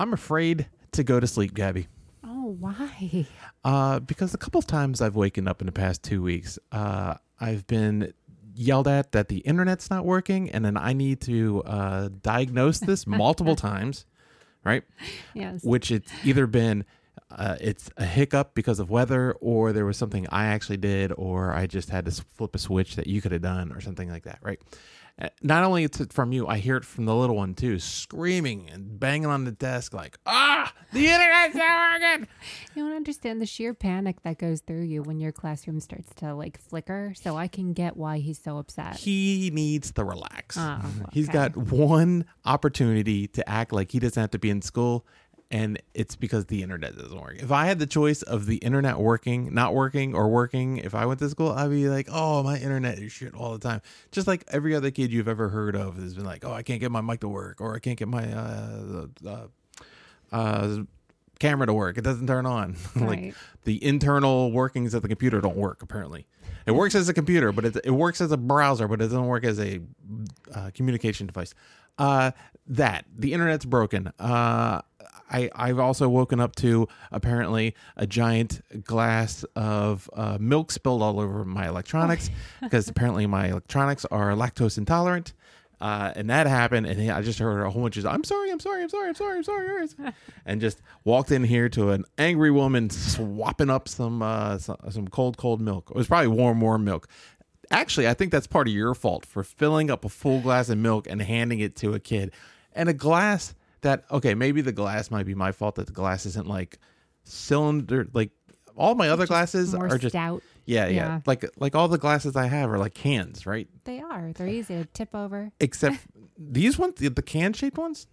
I'm afraid to go to sleep, Gabby. Oh, why? Uh, because a couple of times I've waken up in the past two weeks, uh, I've been yelled at that the internet's not working, and then I need to uh, diagnose this multiple times, right? Yes. Which it's either been uh, it's a hiccup because of weather, or there was something I actually did, or I just had to flip a switch that you could have done, or something like that, right? Not only it's from you, I hear it from the little one too, screaming and banging on the desk like, "Ah, the internet's not working!" You don't understand the sheer panic that goes through you when your classroom starts to like flicker. So I can get why he's so upset. He needs to relax. Oh, He's okay. got one opportunity to act like he doesn't have to be in school, and it's because the internet doesn't work. If I had the choice of the internet working, not working, or working, if I went to school, I'd be like, oh, my internet is shit all the time. Just like every other kid you've ever heard of has been like, oh, I can't get my mic to work, or I can't get my uh, uh, uh, camera to work. It doesn't turn on. like the internal workings of the computer don't work. Apparently, it works as a computer, but it, it works as a browser, but it doesn't work as a uh, communication device. Uh, that the internet's broken. I I've also woken up to apparently a giant glass of uh, milk spilled all over my electronics because apparently my electronics are lactose intolerant. Uh, and that happened, and I just heard a whole bunch of "I'm sorry, I'm sorry, I'm sorry, I'm sorry, I'm sorry,", I'm sorry," and just walked in here to an angry woman swapping up some uh, some, some cold, cold milk. It was probably warm, warm milk. Actually, I think that's part of your fault for filling up a full glass of milk and handing it to a kid, and a glass that okay, maybe the glass might be my fault that the glass isn't like cylinder like all my other glasses are just stout. yeah, yeah Yeah. like like all the glasses I have are like cans, right? They are. They're easy to tip over. except these ones, the, the can shaped ones,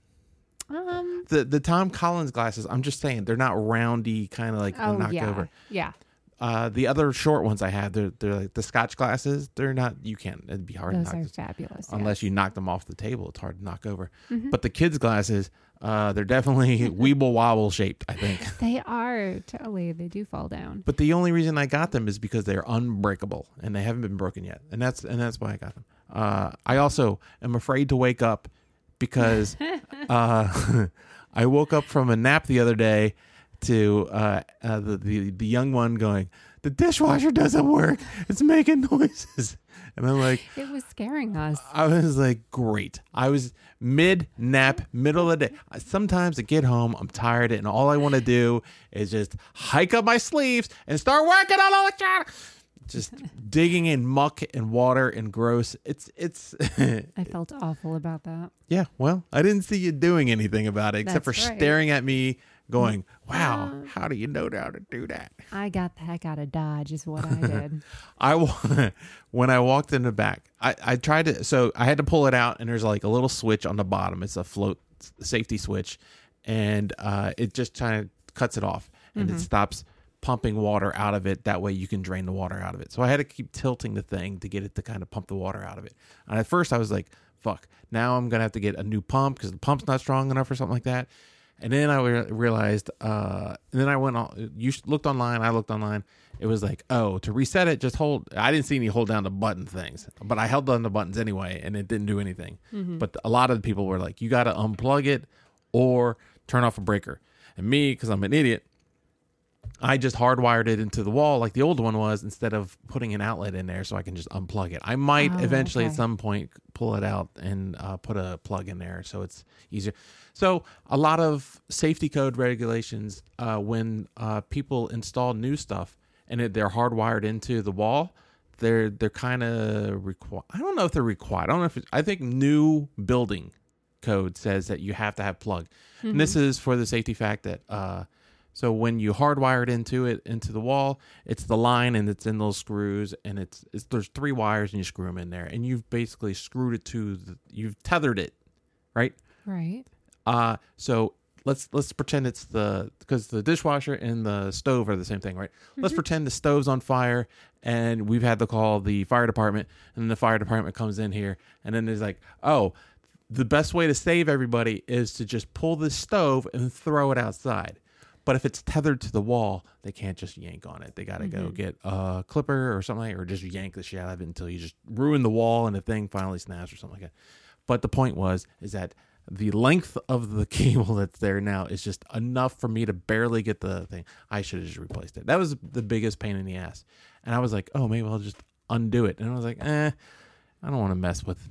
Um. the the Tom Collins glasses. I'm just saying they're not roundy, kind of like Oh knock yeah. over. Yeah. Uh, the other short ones I have, they're they're like the Scotch glasses. They're not. You can't. It'd be hard to Those knock are this, fabulous. unless you knock them off the table. It's hard to knock over. Mm-hmm. But the kids' glasses, uh, they're definitely weeble wobble shaped. I think. They are totally. They do fall down. But the only reason I got them is because they're unbreakable and they haven't been broken yet, and that's and that's why I got them. Uh, I also am afraid to wake up because uh, I woke up from a nap the other day to uh, uh, the, the the young one going, the dishwasher doesn't work, it's making noises, and I'm like. It was scaring us. I was like, great. I was mid nap, middle of the day. Sometimes I get home, I'm tired, and all I want to do is just hike up my sleeves and start working on all electronic. Just digging in muck and water and gross. It's it's I felt awful about that. yeah. Well, I didn't see you doing anything about it except for right. staring at me, going, "Wow, how do you know how to do that?" I got the heck out of Dodge, is what I did. I when I walked in the back, I, I tried to so I had to pull it out and there's like a little switch on the bottom. It's a float safety switch, and uh, it just kind of cuts it off and it stops pumping water out of it. That way you can drain the water out of it. So I had to keep tilting the thing to get it to kind of pump the water out of it. And at first I was like, "Fuck!" Now I'm gonna have to get a new pump because the pump's not strong enough or something like that. And then I re- realized, uh, and then I went on, you looked online, I looked online. It was like, oh, to reset it, just hold. I didn't see any hold down the button things, but I held down the buttons anyway, and it didn't do anything. But a lot of the people were like, you got to unplug it or turn off a breaker. And me, because I'm an idiot, I just hardwired it into the wall like the old one was instead of putting an outlet in there so I can just unplug it. I might Oh, eventually at some point pull it out and uh, put a plug in there so it's easier. So, a lot of safety code regulations uh, when uh, people install new stuff and it, they're hardwired into the wall, they're they're kind of required. I don't know if they're required. I don't know if it's, I think new building code says that you have to have plug. And this is for the safety fact that uh, so when you hardwire it into it into the wall, it's the line and it's in those screws and it's, it's there's three wires and you screw them in there and you've basically screwed it to the, you've tethered it, right? right. Uh so let's let's pretend it's the because the dishwasher and the stove are the same thing, right? Let's pretend the stove's on fire and we've had to call the fire department and the fire department comes in here and then there's like, "Oh, the best way to save everybody is to just pull the stove and throw it outside." But if it's tethered to the wall, they can't just yank on it. They got to go get a clipper or something, or just yank the shit out of it until you just ruin the wall and the thing finally snaps or something like that. But the point was is that the length of the cable that's there now is just enough for me to barely get the thing. I should have just replaced it. That was the biggest pain in the ass. And I was like, oh, maybe I'll just undo it. And I was like, eh, I don't want to mess with.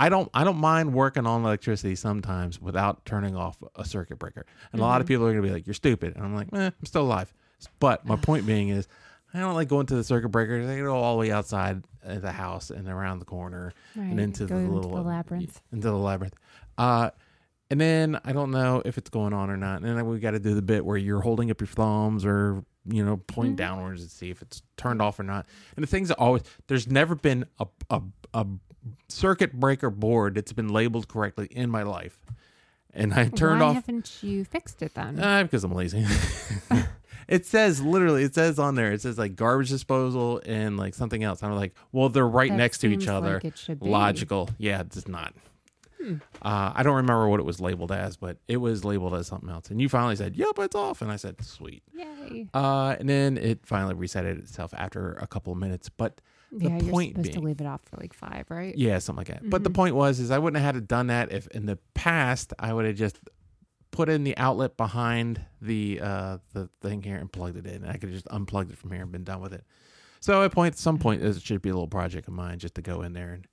I don't. I don't mind working on electricity sometimes without turning off a circuit breaker. And a lot of people are gonna be like, "You're stupid," and I'm like, eh, "I'm still alive." But my point being is, I don't like going to the circuit breakers. I go all the way outside the house and around the corner Right. and into Go the into little the labyrinth. into the labyrinth. Uh, and then I don't know if it's going on or not. And then we got to do the bit where you're holding up your thumbs or you know pointing Mhm. downwards and see if it's turned off or not. And the things that always there's never been a a, a circuit breaker board that's been labeled correctly in my life. And I turned Why off haven't you fixed it then? uh, because I'm lazy. it says literally, it says on there, it says like garbage disposal and like something else. I'm like, well, they're right That next to each other. like it should be. Logical. Yeah, it's not. Hmm. Uh, I don't remember what it was labeled as, but it was labeled as something else. And you finally said, "Yep, it's off," and I said, "Sweet." Yay. Uh, and then it finally reset itself after a couple of minutes. But the yeah, you're point supposed to leave it off for like five, right? yeah, something like that. But the Mhm. point was, is I wouldn't have had done that if in the past I would have just put in the outlet behind the uh the thing here and plugged it in. I could have just unplugged it from here and been done with it. So at point some point it should be a little project of mine just to go in there and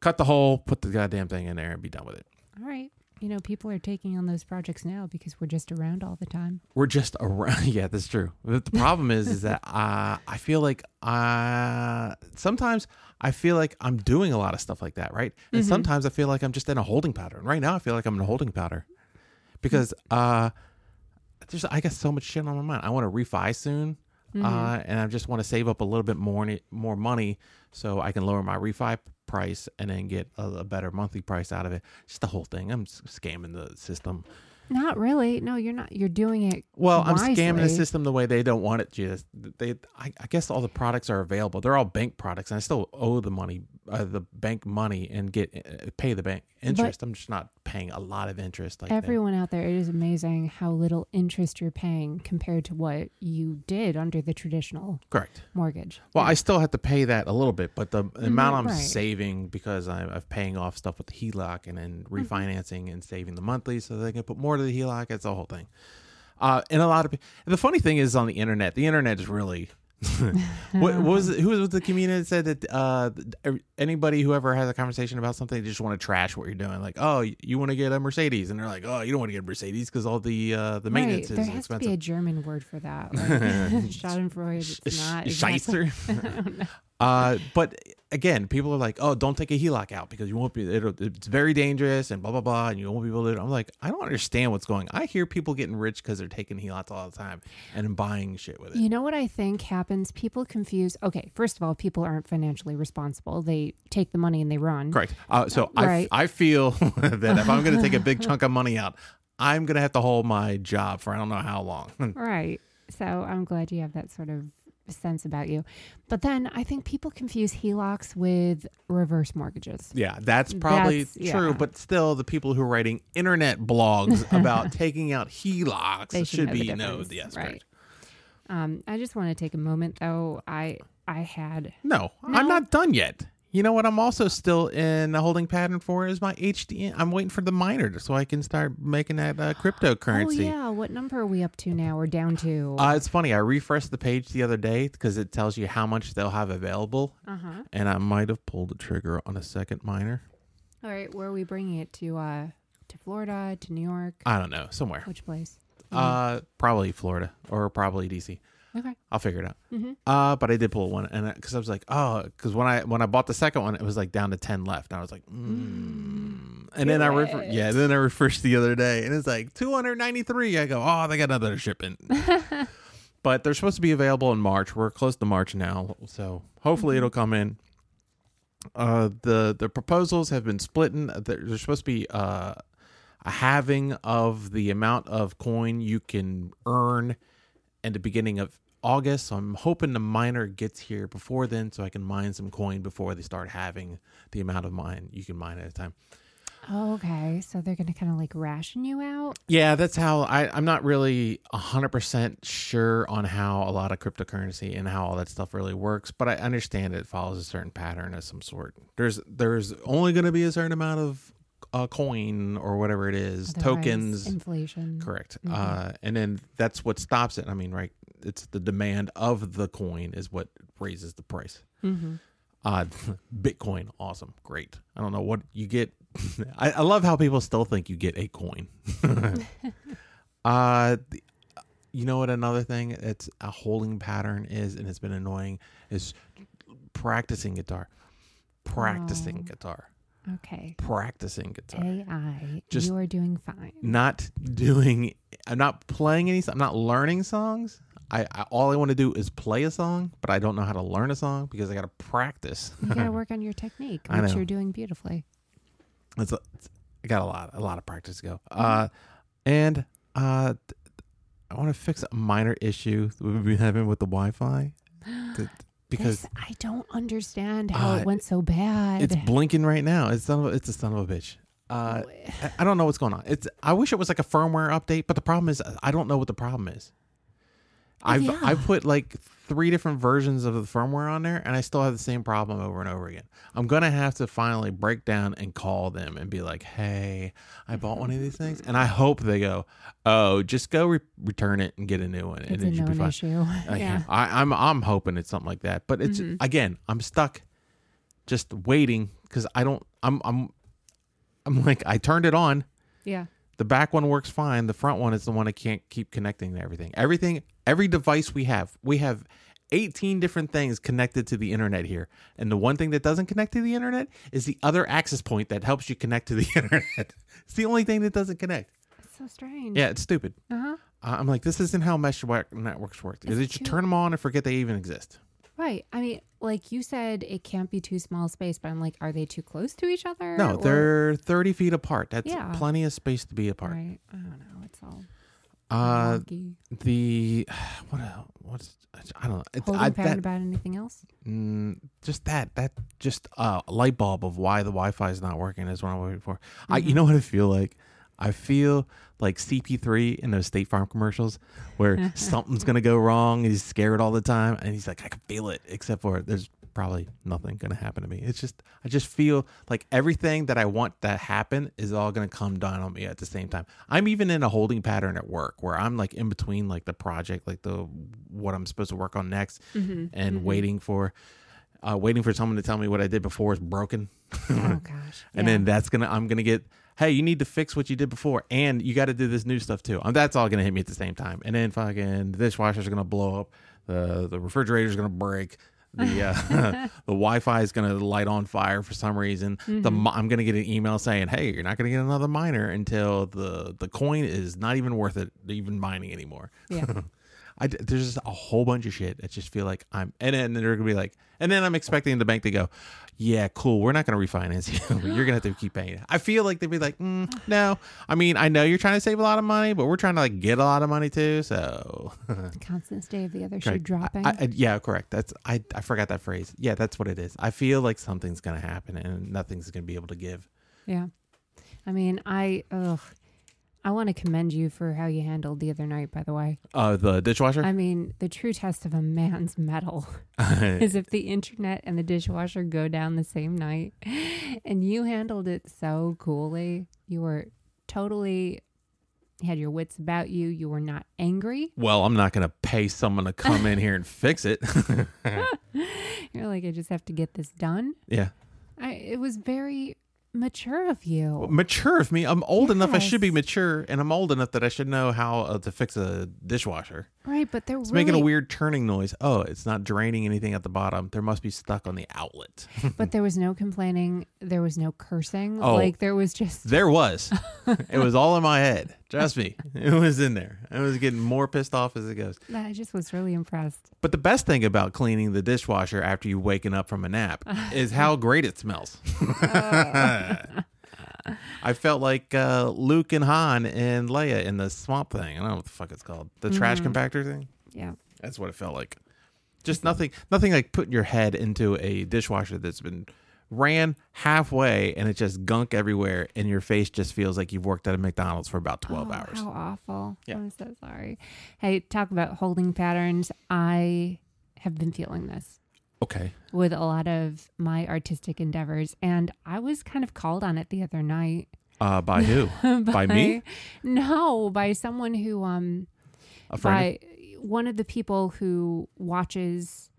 cut the hole, put the goddamn thing in there, and be done with it. All right. You know, people are taking on those projects now because we're just around all the time. We're just around. Yeah, that's true. But the problem is, is that uh, I feel like uh, sometimes I feel like I'm doing a lot of stuff like that, right? And Mhm. sometimes I feel like I'm just in a holding pattern. Right now, I feel like I'm in a holding pattern because uh, there's I got so much shit on my mind. I want to refi soon, Mhm. uh, and I just want to save up a little bit more more money so I can lower my refi price and then get a, a better monthly price out of it. Just the whole thing. I'm scamming the system. Not really. No, you're not. You're doing it. Well, I'm scamming the system the way they don't want it. Just they, I, I guess all the products are available. They're all bank products, and I still owe the money, uh, the bank money, and get uh, pay the bank interest. I'm just not paying a lot of interest. Like that. Everyone out there, it is amazing how little interest you're paying compared to what you did under the traditional correct. mortgage. Well, I still have to pay that a little bit, but the, the amount I'm right. saving because I'm, I'm paying off stuff with the HELOC and then Mm-hmm. refinancing and saving the monthly so they can put more to the HELOC. It's the whole thing. Uh, and a lot of the funny thing is on the internet, the internet is really. what, what was it, who was the comedian that said that uh, anybody who ever has a conversation about something they just want to trash what you're doing like oh you want to get a Mercedes and they're like oh you don't want to get a Mercedes because all the uh, the maintenance right. There is has expensive to be a German word for that. Like, Schadenfreude. It's not. exactly- Scheißer. uh, but again, people are like, "Oh, don't take a HELOC out because you won't be. It'll, it's very dangerous and blah blah blah, and you won't be able to." I'm like, I don't understand what's going. On. I hear people getting rich because they're taking HELOCs all the time and buying shit with it. You know what I think happens? People confuse. Okay, first of all, people aren't financially responsible. They take the money and they run. Correct. Uh, so Right. I I feel that if I'm going to take a big chunk of money out, I'm going to have to hold my job for I don't know how long. Right. So I'm glad you have that sort of sense about you. But then I think people confuse HELOCs with reverse mortgages. Yeah, that's probably That's- true, yeah. but still, the people who are writing internet blogs about taking out HELOCs They should, should know the be no, difference, yes, right. Um, I just want to take a moment though. I I had No, No. I'm not done yet. You know what? I'm also still in a holding pattern for is my HDN. I'm waiting for the miner so I can start making that uh, cryptocurrency. Oh yeah, what number are we up to now? We're down to Uh, it's funny. I refreshed the page the other day because it tells you how much they'll have available, uh-huh. and I might have pulled the trigger on a second miner. All right, where are we bringing it to uh to Florida, to New York? I don't know, somewhere. Which place? Uh, probably Florida or probably DC. Okay. I'll figure it out. Mhm. Uh, but I did pull one, and because I was like, oh, because when I when I bought the second one, it was like down to ten left, and I was like, mm. and then I refer- it. yeah, then I refreshed the other day, and it's like two hundred ninety three. I go, oh, they got another shipment. but they're supposed to be available in March. We're close to March now, so hopefully it'll come in. Uh, the the proposals have been split. In, there- there's supposed to be uh, a halving of the amount of coin you can earn in the beginning of August. So I'm hoping the miner gets here before then, so I can mine some coin before they start having the amount of mine you can mine at a time. Oh, okay. So they're gonna kind of like ration you out. Yeah, that's how I, I'm not really 100% sure on how a lot of cryptocurrency and how all that stuff really works, but I understand it follows a certain pattern of some sort. There's there's only going to be a certain amount of a coin or whatever it is, Otherwise, tokens. inflation. Correct. Mhm. Uh, and then that's what stops it. I mean, right? It's the demand of the coin is what raises the price. hmm Uh, Bitcoin, awesome, great. I don't know what you get. I, I love how people still think you get a coin. uh, the, you know what? Another thing that's a holding pattern is, and it's been annoying, is practicing guitar. Practicing Oh. guitar. Okay. Practicing guitar. AI, Just- you are doing fine. not doing i'm not playing any i'm not learning songs I, I all i want to do is play a song but i don't know how to learn a song because i gotta practice You got to work on your technique, which you're doing beautifully. it's a, it's- i got a lot a lot of practice to go uh and uh i want to fix a minor issue that we've been having with the wi-fi because this, I don't understand how Uh, it went so bad. it's blinking right now it's son of a, it's a son of a bitch uh I- I don't know what's going on. It's I wish it was like a firmware update, but the problem is I don't know what the problem is. I've Yeah. I've put like three different versions of the firmware on there, and I still have the same problem over and over again. I'm gonna have to finally break down and call them and be like, "Hey, I bought one of these things," and I hope they go, "Oh, just go re- return it and get a new one, and it's it a should be fine." issue. Uh, yeah. I, I'm I'm hoping it's something like that, but it's Mhm. again, I'm stuck, just waiting because I don't. I'm I'm I'm like I turned it on. Yeah. The back one works fine. The front one is the one I can't keep connecting to everything. Everything, every device we have, we have 18 different things connected to the internet here. And the one thing that doesn't connect to the internet is the other access point that helps you connect to the internet. it's the only thing that doesn't connect. It's so strange. Yeah, it's stupid. Uh-huh. Uh, I'm like, this isn't how mesh networks work. They just too- turn them on and forget they even exist. Right. I mean, like you said, it can't be too small space, but I'm like, are they too close to each other? No, or- they're 30 feet apart. That's Yeah. plenty of space to be apart. Right. I don't know. It's all Uh, wonky. the what else? What's I don't know. It's, Holding I, that, about anything else? Mm, just that that just uh, a light bulb of why the Wi-Fi is not working is what I'm waiting for. I you know what I feel like? I feel like CP3 in those State Farm commercials where something's gonna go wrong. He's scared all the time, and he's like, I can feel it. Except for there's probably nothing gonna happen to me. It's just I just feel like everything that I want to happen is all gonna come down on me at the same time. I'm even in a holding pattern at work where I'm like in between like the project, like the what I'm supposed to work on next Mm-hmm. and waiting for uh, waiting for someone to tell me what I did before is broken. oh gosh. and then that's gonna I'm gonna get hey you need to fix what you did before and you got to do this new stuff too. Um, that's all gonna hit me at the same time. And then fucking the dishwasher's gonna blow up, the the refrigerator's gonna break. The uh, the Wi-Fi is gonna light on fire for some reason. The Mhm. mi- I'm gonna get an email saying, "Hey, you're not gonna get another miner until the the coin is not even worth it, even mining anymore." yeah. I there's just a whole bunch of shit that just feel like I'm, and then they're gonna be like, and then I'm expecting the bank to go, yeah, cool, we're not gonna refinance you. You're gonna have to keep paying. it." I feel like they'd be like, mm, no. I mean, I know you're trying to save a lot of money, but we're trying to like get a lot of money too. So, Constant stay of the other shoe dropping. I, I, yeah, correct. That's I I forgot that phrase. Yeah, that's what it is. I feel like something's gonna happen and nothing's gonna be able to give. yeah. I mean, I ugh. I want to commend you for how you handled the other night. By the way, Uh, the dishwasher. I mean, the true test of a man's metal is if the internet and the dishwasher go down the same night. And you handled it so coolly. You were totally had your wits about you. You were not angry. well, I'm not gonna pay someone to come in here and fix it. You're like, I just have to get this done. yeah. I, it was very mature of you. mature of me. I'm old enough. I should be mature, and I'm old enough that I should know how uh, to fix a dishwasher. Right, but they're It's really, making a weird turning noise. Oh, it's not draining anything at the bottom. There must be stuck on the outlet. but there was no complaining. There was no cursing. Oh. Like there was just there was. it was all in my head. Trust me, it was in there. I was getting more pissed off as it goes. I just was really impressed. But the best thing about cleaning the dishwasher after you've waken up from a nap is how great it smells. I felt like uh, Luke and Han and Leia in the swamp thing. I don't know what the fuck it's called. The trash Mhm. compactor thing. Yeah. That's what it felt like. Just nothing, nothing like putting your head into a dishwasher that's been ran halfway and it's just gunk everywhere, and your face just feels like you've worked at a McDonald's for about twelve Oh, hours. How awful. Yeah. I'm so sorry. Hey, talk about holding patterns. I have been feeling this Okay. with a lot of my artistic endeavors, and I was kind of called on it the other night. Uh, by who? by me? No, by someone who um A friend? by one of the people who watches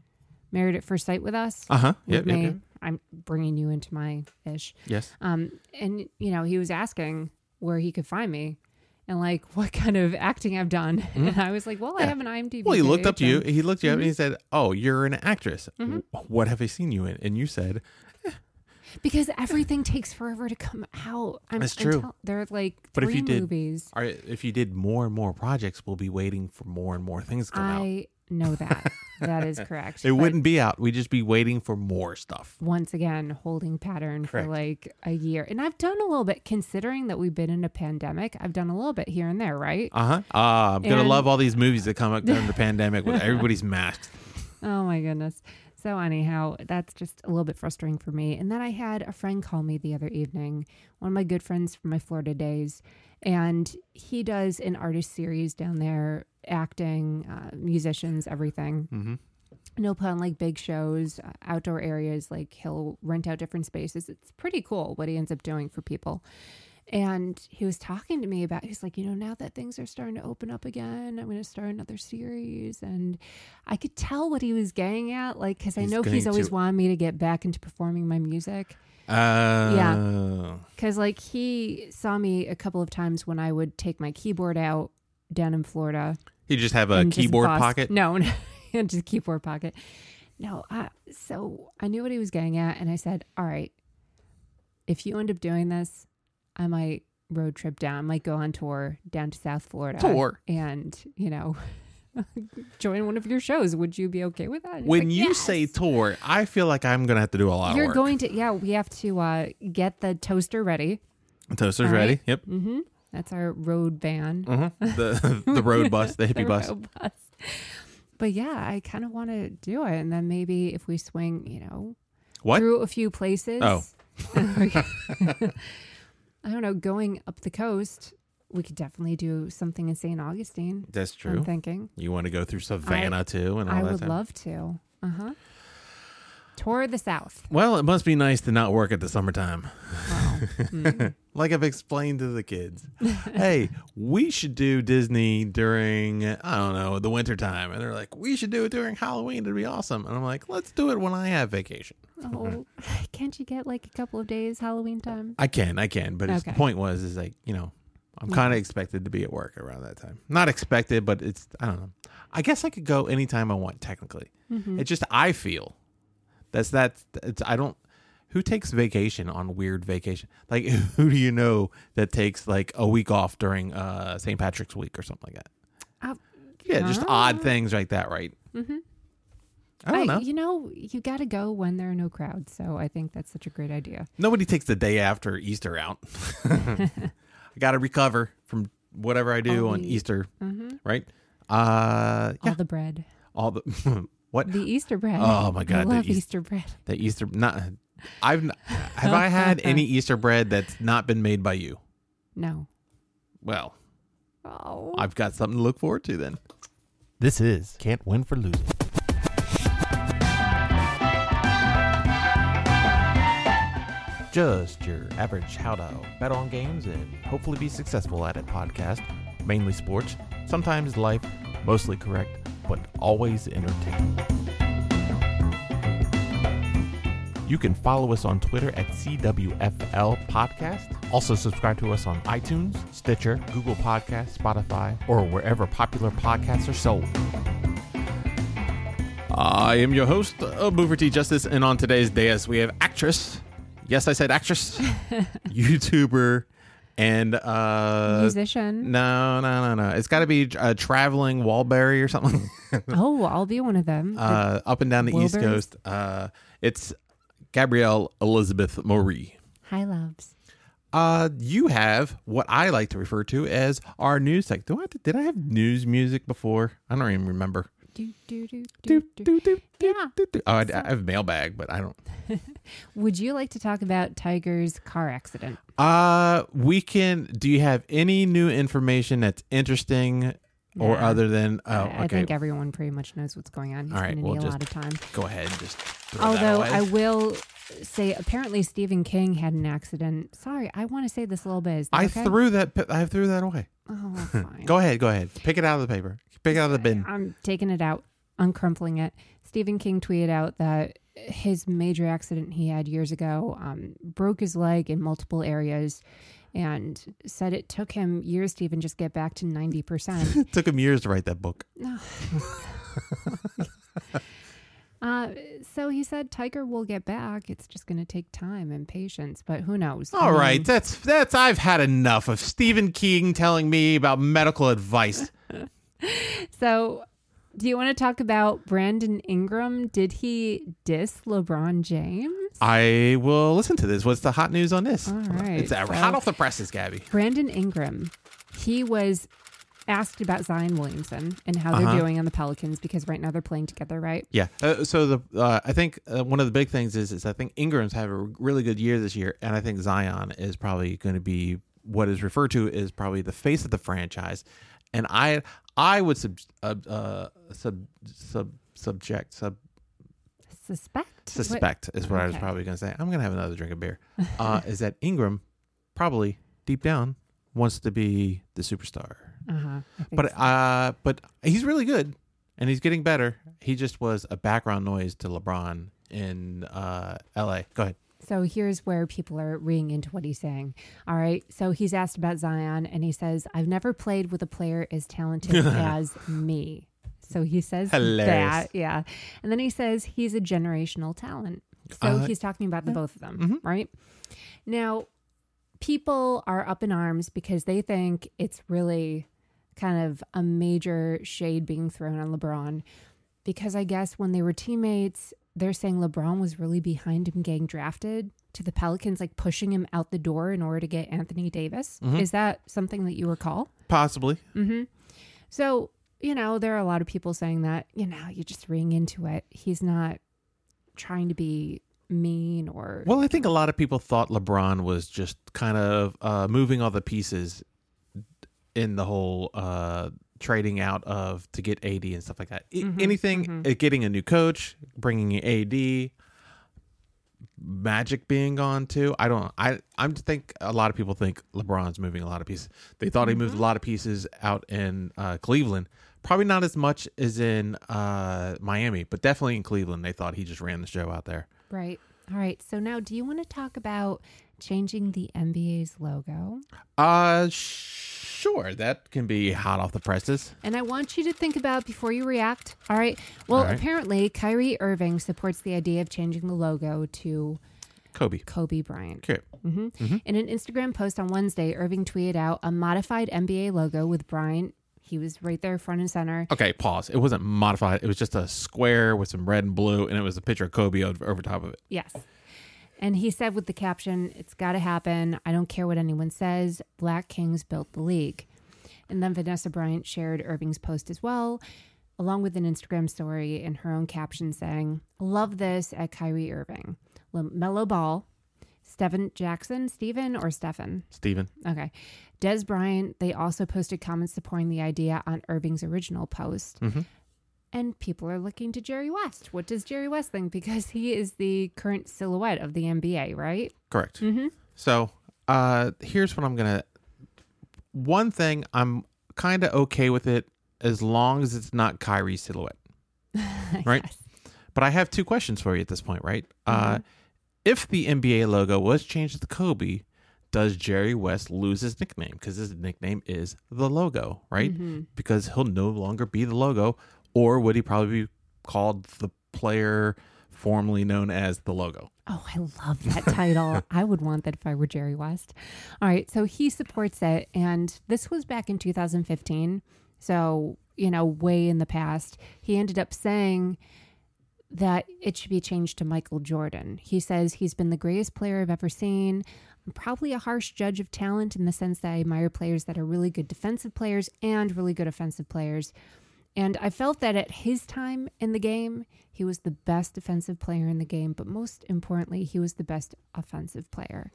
Married at First Sight with us. Uh huh. with Yep, yep, yep. I'm bringing you into my ish. Yes. Um, and you know, he was asking where he could find me, and like what kind of acting I've done. And I was like, well, I have an IMDb. Well, he looked up page, you. He looked you up and Mm-hmm. he said, "Oh, you're an actress. What have I seen you in?" And you said, because everything takes forever to come out. I'm, That's true. tell- they're like But if three you did- movies. If you did more and more projects, we'll be waiting for more and more things to come out. Know that. that is correct. It But wouldn't be out. We'd just be waiting for more stuff." once again holding pattern Correct. for like a year. And I've done a little bit considering that we've been in a pandemic. I've done a little bit here and there, right? Uh huh. Uh, I'm gonna love all these movies that come up during the pandemic with everybody's masked. Oh my goodness. So anyhow, that's just a little bit frustrating for me. And then I had a friend call me the other evening, one of my good friends from my Florida days, and he does an artist series down there, acting, uh, musicians, everything. Mm-hmm. And he'll put on like big shows, uh, outdoor areas. Like he'll rent out different spaces. It's pretty cool what he ends up doing for people. And he was talking to me about, he's like, you know, now that things are starting to open up again, I'm going to start another series. And I could tell what he was getting at, like, because I know he's always to- wanted me to get back into performing my music. Uh, Yeah. Because, like, he saw me a couple of times when I would take my keyboard out down in Florida. You just have a keyboard pocket. No, no, just keyboard pocket. No, I, so I knew what he was getting at, and I said, "All right, if you end up doing this, I might road trip down. I might go on tour down to South Florida, Tour. and you know." join one of your shows would you be okay with that When like, you "Yes." say tour, I feel like I'm gonna have to do a lot of you're going to yeah we have to uh get the toaster ready The Toaster's right. ready. Yep. mm-hmm that's our road van hmm The the road bus, the hippie the bus. bus. But yeah, I kind of want to do it, and then maybe if we swing, you know, What? through a few places. Oh. I don't know, going up the coast, we could definitely do something in St. Augustine. That's true. I'm thinking You want to go through Savannah too, and all I would stuff. love to. Uh huh. Tour the South. Well, it must be nice to not work at the summertime. Wow. Mm. Like I've explained to the kids. hey, we should do Disney during I don't know, the wintertime. And they're like, we should do it during Halloween. It'd be awesome. And I'm like, let's do it when I have vacation. oh, can't you get like a couple of days Halloween time? I can, I can. But it's, the point was is like, you know, I'm Yeah. kind of expected to be at work around that time. Not expected, but it's I don't know. I guess I could go anytime I want technically. Mhm. It's just I feel that's that it's I don't who takes vacation on weird vacation? Like who do you know that takes like a week off during uh St. Patrick's week or something like that? Uh, Yeah, just uh, odd things like that, right? Mm-hmm. I don't know. You know, you got to go when there are no crowds. So I think that's such a great idea. Nobody takes the day after Easter out. I got to recover from whatever I do All on the- Easter, hmm right? Uh yeah, All the bread, all the what the Easter bread. Oh, my God, I the love Eas- Easter bread. the Easter not I've have I had any Easter bread that's not been made by you? No. Well, Oh. I've got something to look forward to then. This is Can't Win for Losing. Just your average how to bet on games and hopefully be successful at it podcast. Mainly sports, sometimes life, mostly correct, but always entertaining. You can follow us on Twitter at CWFL Podcast. Also, subscribe to us on iTunes, Stitcher, Google Podcasts, Spotify, or wherever popular podcasts are sold. I am your host, uh, Boofer T. Justice, and on today's dais we have actress. Yes, I said actress, YouTuber, and uh, Musician. no, no, no, no. It's got to be a traveling Wilbury or something. Oh, I'll be one of them. The- uh, up and down the East Coast. Uh, it's Gabrielle Elizabeth Marie. Hi, loves. Uh, you have what I like to refer to as our news sec. Do I did I have news music before? I don't even remember. Do, do, do, Do, do, do. do, do, do, Yeah. do, do. Oh, I, I have mailbag, but I don't. Would you like to talk about Tiger's car accident? Uh, we can. Do you have any new information that's interesting or other than? Oh, I, okay. I think everyone pretty much knows what's going on. He's All right, going to we'll need a just lot of time. Go ahead, just. Throw Although that I will say apparently Stephen King had an accident. Sorry, I want to say this a little bit. Is that I okay? threw that. I threw that away. Oh, fine. Go ahead. Go ahead. Pick it out of the paper. Pick it out of the bin. I'm taking it out, uncrumpling it. Stephen King tweeted out that his major accident he had years ago um, broke his leg in multiple areas and said it took him years to even just get back to 90%. Took him years to write that book. uh, so he said Tiger will get back. It's just going to take time and patience, but who knows? I All mean, right, that's that's. I've had enough of Stephen King telling me about medical advice. So, do you want to talk about Brandon Ingram? Did he diss LeBron James? I will listen to this. What's the hot news on this? All right, it's uh, so- hot off the presses, Gabby. Brandon Ingram, he was asked about Zion Williamson and how they're Uh-huh. doing on the Pelicans because right now they're playing together, right? Yeah. Uh, so the uh, I think uh, one of the big things is is I think Ingram's have a really good year this year, and I think Zion is probably going to be what is referred to as probably the face of the franchise. And I I would sub uh, uh, sub sub subject sub Suspect? suspect is what I was probably going to say. I'm going to have another drink of beer. Uh, is that Ingram probably deep down wants to be the superstar? Uh huh. But uh, but he's really good, and he's getting better. He just was a background noise to LeBron in uh, L.A. Go ahead. So here's where people are reading into what he's saying. All right. So he's asked about Zion and he says, I've never played with a player as talented as me. So he says Hilarious. that. Yeah. And then he says he's a generational talent. So Uh, he's talking about the both of them, right? Now, people are up in arms because they think it's really kind of a major shade being thrown on LeBron because I guess when they were teammates, they're saying LeBron was really behind him getting drafted to the Pelicans, like pushing him out the door in order to get Anthony Davis. Is that something that you recall? Possibly. Mm-hmm. So, you know, there are a lot of people saying that, you know, you just ring into it. He's not trying to be mean or. Well, I think a lot of people thought LeBron was just kind of uh, moving all the pieces in the whole uh, trading out of to get AD and stuff like that. Mhm, Anything, mhm. uh, getting a new coach, bringing AD, Magic being gone too. I don't. I I think a lot of people think LeBron's moving a lot of pieces. They thought he moved a lot of pieces out in uh, Cleveland. Probably not as much as in uh, Miami, but definitely in Cleveland. They thought he just ran the show out there. Right. All right. So now, do you want to talk about changing the NBA's logo? Uh, sure. That can be hot off the presses. And I want you to think about before you react. All right. Well, All right. apparently, Kyrie Irving supports the idea of changing the logo to Kobe. Kobe Bryant. Okay. hmm In an Instagram post on Wednesday, Irving tweeted out a modified NBA logo with Bryant. He was right there, front and center. Okay. Pause. It wasn't modified. It was just a square with some red and blue, and it was a picture of Kobe over, over top of it. Yes. And he said with the caption, It's got to happen. I don't care what anyone says. Black Kings built the league. And then Vanessa Bryant shared Irving's post as well, along with an Instagram story in her own caption saying, Love this at Kyrie Irving. Melo Ball, Stephen Jackson, Stephen or Stephen? Stephen. Okay. Dez Bryant, they also posted comments supporting the idea on Irving's original post. Mhm. And people are looking to Jerry West. What does Jerry West think? Because he is the current silhouette of the NBA, right? Correct. Mm-hmm. So, uh, here's what I'm gonna. One thing I'm kind of okay with it as long as it's not Kyrie's silhouette. Right. But I have two questions for you at this point, right? Uh, if the NBA logo was changed to Kobe, does Jerry West lose his nickname? Because his nickname is the logo, right? Mhm. Because he'll no longer be the logo, or would he probably be called the player formerly known as the logo? Oh, I love that title. I would want that if I were Jerry West. All right. So he supports it. And this was back in 2015. So, you know, way in the past. He ended up saying that it should be changed to Michael Jordan. He says he's been the greatest player I've ever seen. I'm probably a harsh judge of talent in the sense that I admire players that are really good defensive players and really good offensive players. And I felt that at his time in the game, he was the best defensive player in the game, but most importantly, he was the best offensive player.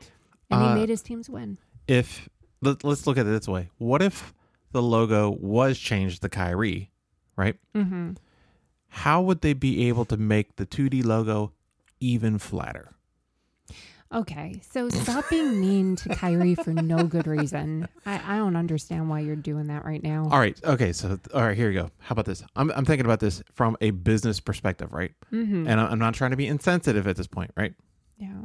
And Uh, he made his teams win. If let, let's look at it this way: What if the logo was changed to Kyrie, right? Mm-hmm. How would they be able to make the 2D logo even flatter? Okay, so stop being mean to Kyrie for no good reason. I, I don't understand why you're doing that right now. All right. Okay. So, all right, here you go. How about this? I'm, I'm thinking about this from a business perspective, right? Mm-hmm. And I'm not trying to be insensitive at this point, right? Yeah.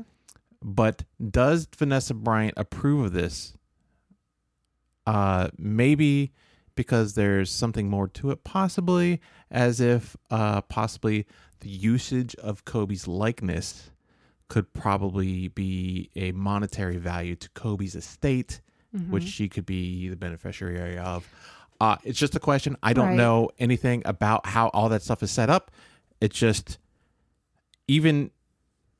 But does Vanessa Bryant approve of this? Uh, maybe because there's something more to it, possibly as if uh, possibly the usage of Kobe's likeness could probably be a monetary value to Kobe's estate, Mm-hmm. which she could be the beneficiary of. Uh, it's just a question. I don't Right. know anything about how all that stuff is set up. It's just even,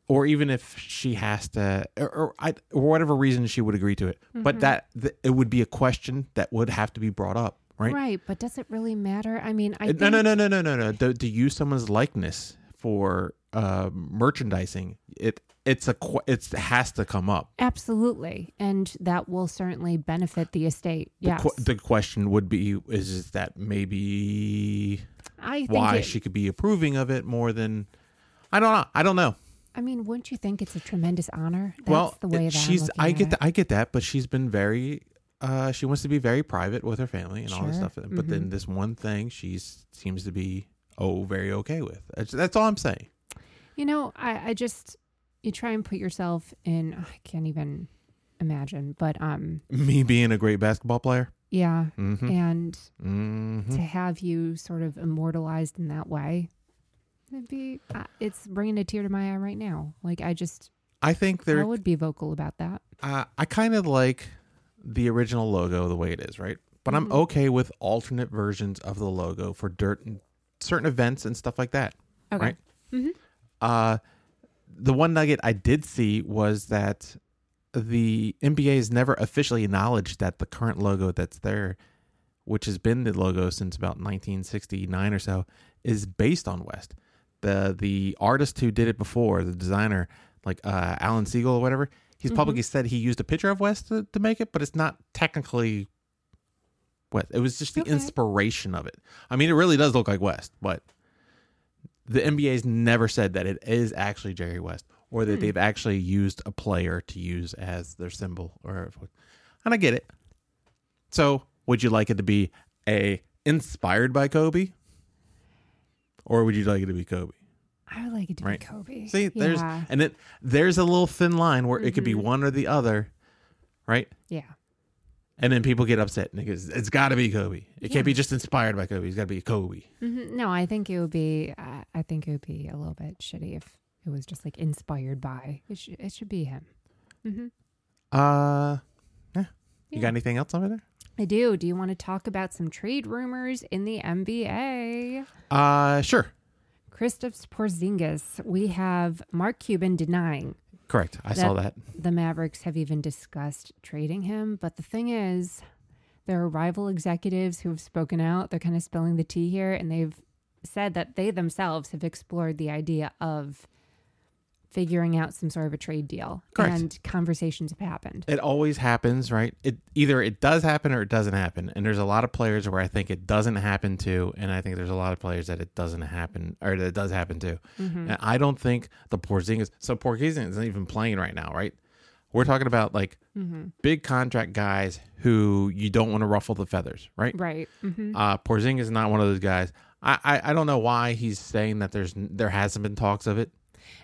or even if she has to, or, or, I, or whatever reason she would agree to it. But that th- it would be a question that would have to be brought up, right? Right, but does it really matter? I mean, I Uh, no, no, think- no, no, no, no, no. To, to use someone's likeness for uh, merchandising, it it's a it's, it has to come up. Absolutely, and that will certainly benefit the estate. The, qu- the question would be: Is is that maybe I think why it- she could be approving of it more than? I don't know. I don't know. I mean, wouldn't you think it's a tremendous honor? That's well, the way that she's. I get. I get that, but she's been very. Uh, she wants to be very private with her family and all this stuff. But then Mhm. this one thing, she seems to be oh very okay with. That's, that's all I'm saying. You know, I, I just you try and put yourself in. I can't even imagine, but um, Me being a great basketball player. yeah, Mm-hmm. and Mm-hmm. to have you sort of immortalized in that way, it'd be. Uh, it's bringing a tear to my eye right now. Like I just, I think there I would be vocal about that. Uh, I kind of like the original logo the way it is, right? But I'm Mhm. okay with alternate versions of the logo for dirt certain events and stuff like that. Okay. Right. Mhm. Uh, the one nugget I did see was that the NBA has never officially acknowledged that the current logo that's there, which has been the logo since about 1969 or so, is based on West. The the artist who did it before, the designer, like uh, Alan Siegel or whatever, he's Mhm. publicly said he used a picture of West to, to make it, but it's not technically West. It was just the Okay. inspiration of it. I mean, it really does look like West, but the NBA's never said that it is actually Jerry West or that Hmm. they've actually used a player to use as their symbol or and I get it. So, would you like it to be a inspired by Kobe? Or would you like it to be Kobe? I would like it to Right. be Kobe. See, there's and it there's a little thin line where it could be Mhm. one or the other, right? yeah. And then people get upset and it goes, it's got to be Kobe. It Yeah. can't be just inspired by Kobe. It's got to be Kobe. hmm No, I think it would be. Uh, I think it would be a little bit shitty if it was just like inspired by. It should. It should be him. hmm Uh, yeah. You got anything else over there? I do. Do you want to talk about some trade rumors in the NBA? Uh, sure. Kristaps Porzingis. We have Mark Cuban denying Correct. I saw that. the Mavericks have even discussed trading him. But the thing is, there are rival executives who have spoken out. They're kind of spilling the tea here, and they've said that they themselves have explored the idea of figuring out some sort of a trade deal. Correct. And conversations have happened. It always happens, right? It either it does happen or it doesn't happen. And there's a lot of players where I think it doesn't happen to, and I think there's a lot of players that it doesn't happen or that it does happen to. Mhm. And I don't think the Porzingis. So Porzingis isn't even playing right now, right? We're talking about like hmm big contract guys who you don't want to ruffle the feathers, right? Right. hmm Uh, Porzingis is not one of those guys. I, I I don't know why he's saying that there's there hasn't been talks of it.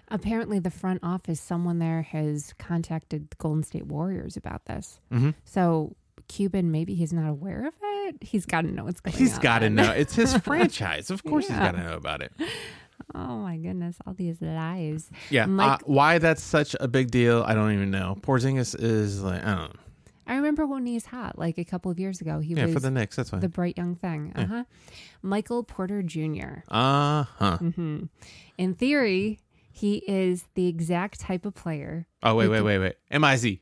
Apparently, the front office, someone there has contacted the Golden State Warriors about this. Mhm. So Cuban, maybe he's not aware of it. He's got to know what's going on. He's got to know. It's his franchise. Of course, Yeah. he's got to know about it. Oh my goodness, all these lies. Yeah. Mike- uh, why that's such a big deal, I don't even know. Porzingis is like, I don't know. I remember when he was hot, like a couple of years ago. He Yeah, was for the Knicks, that's fine. the bright young thing. Uh huh. Michael Porter Jr. Uh huh. hmm In theory, he is the exact type of player. Oh, wait, wait, wait, wait. M I Z.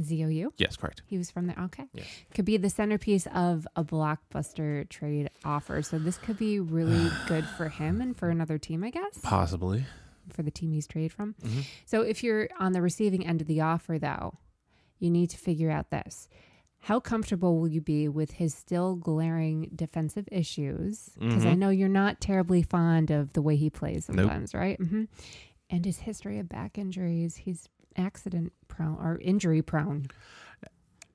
ZOU. Yes, correct. He was from there. Okay. Yes. Could be the centerpiece of a blockbuster trade offer. So this could be really good for him and for another team, I guess, Possibly. for the team he's traded from. Mhm. So if you're on the receiving end of the offer, though, you need to figure out this. How comfortable will you be with his still glaring defensive issues? Because I Mhm. know you're not terribly fond of the way he plays Nope. sometimes, right? hmm And his history of back injuries. He's accident prone or injury prone.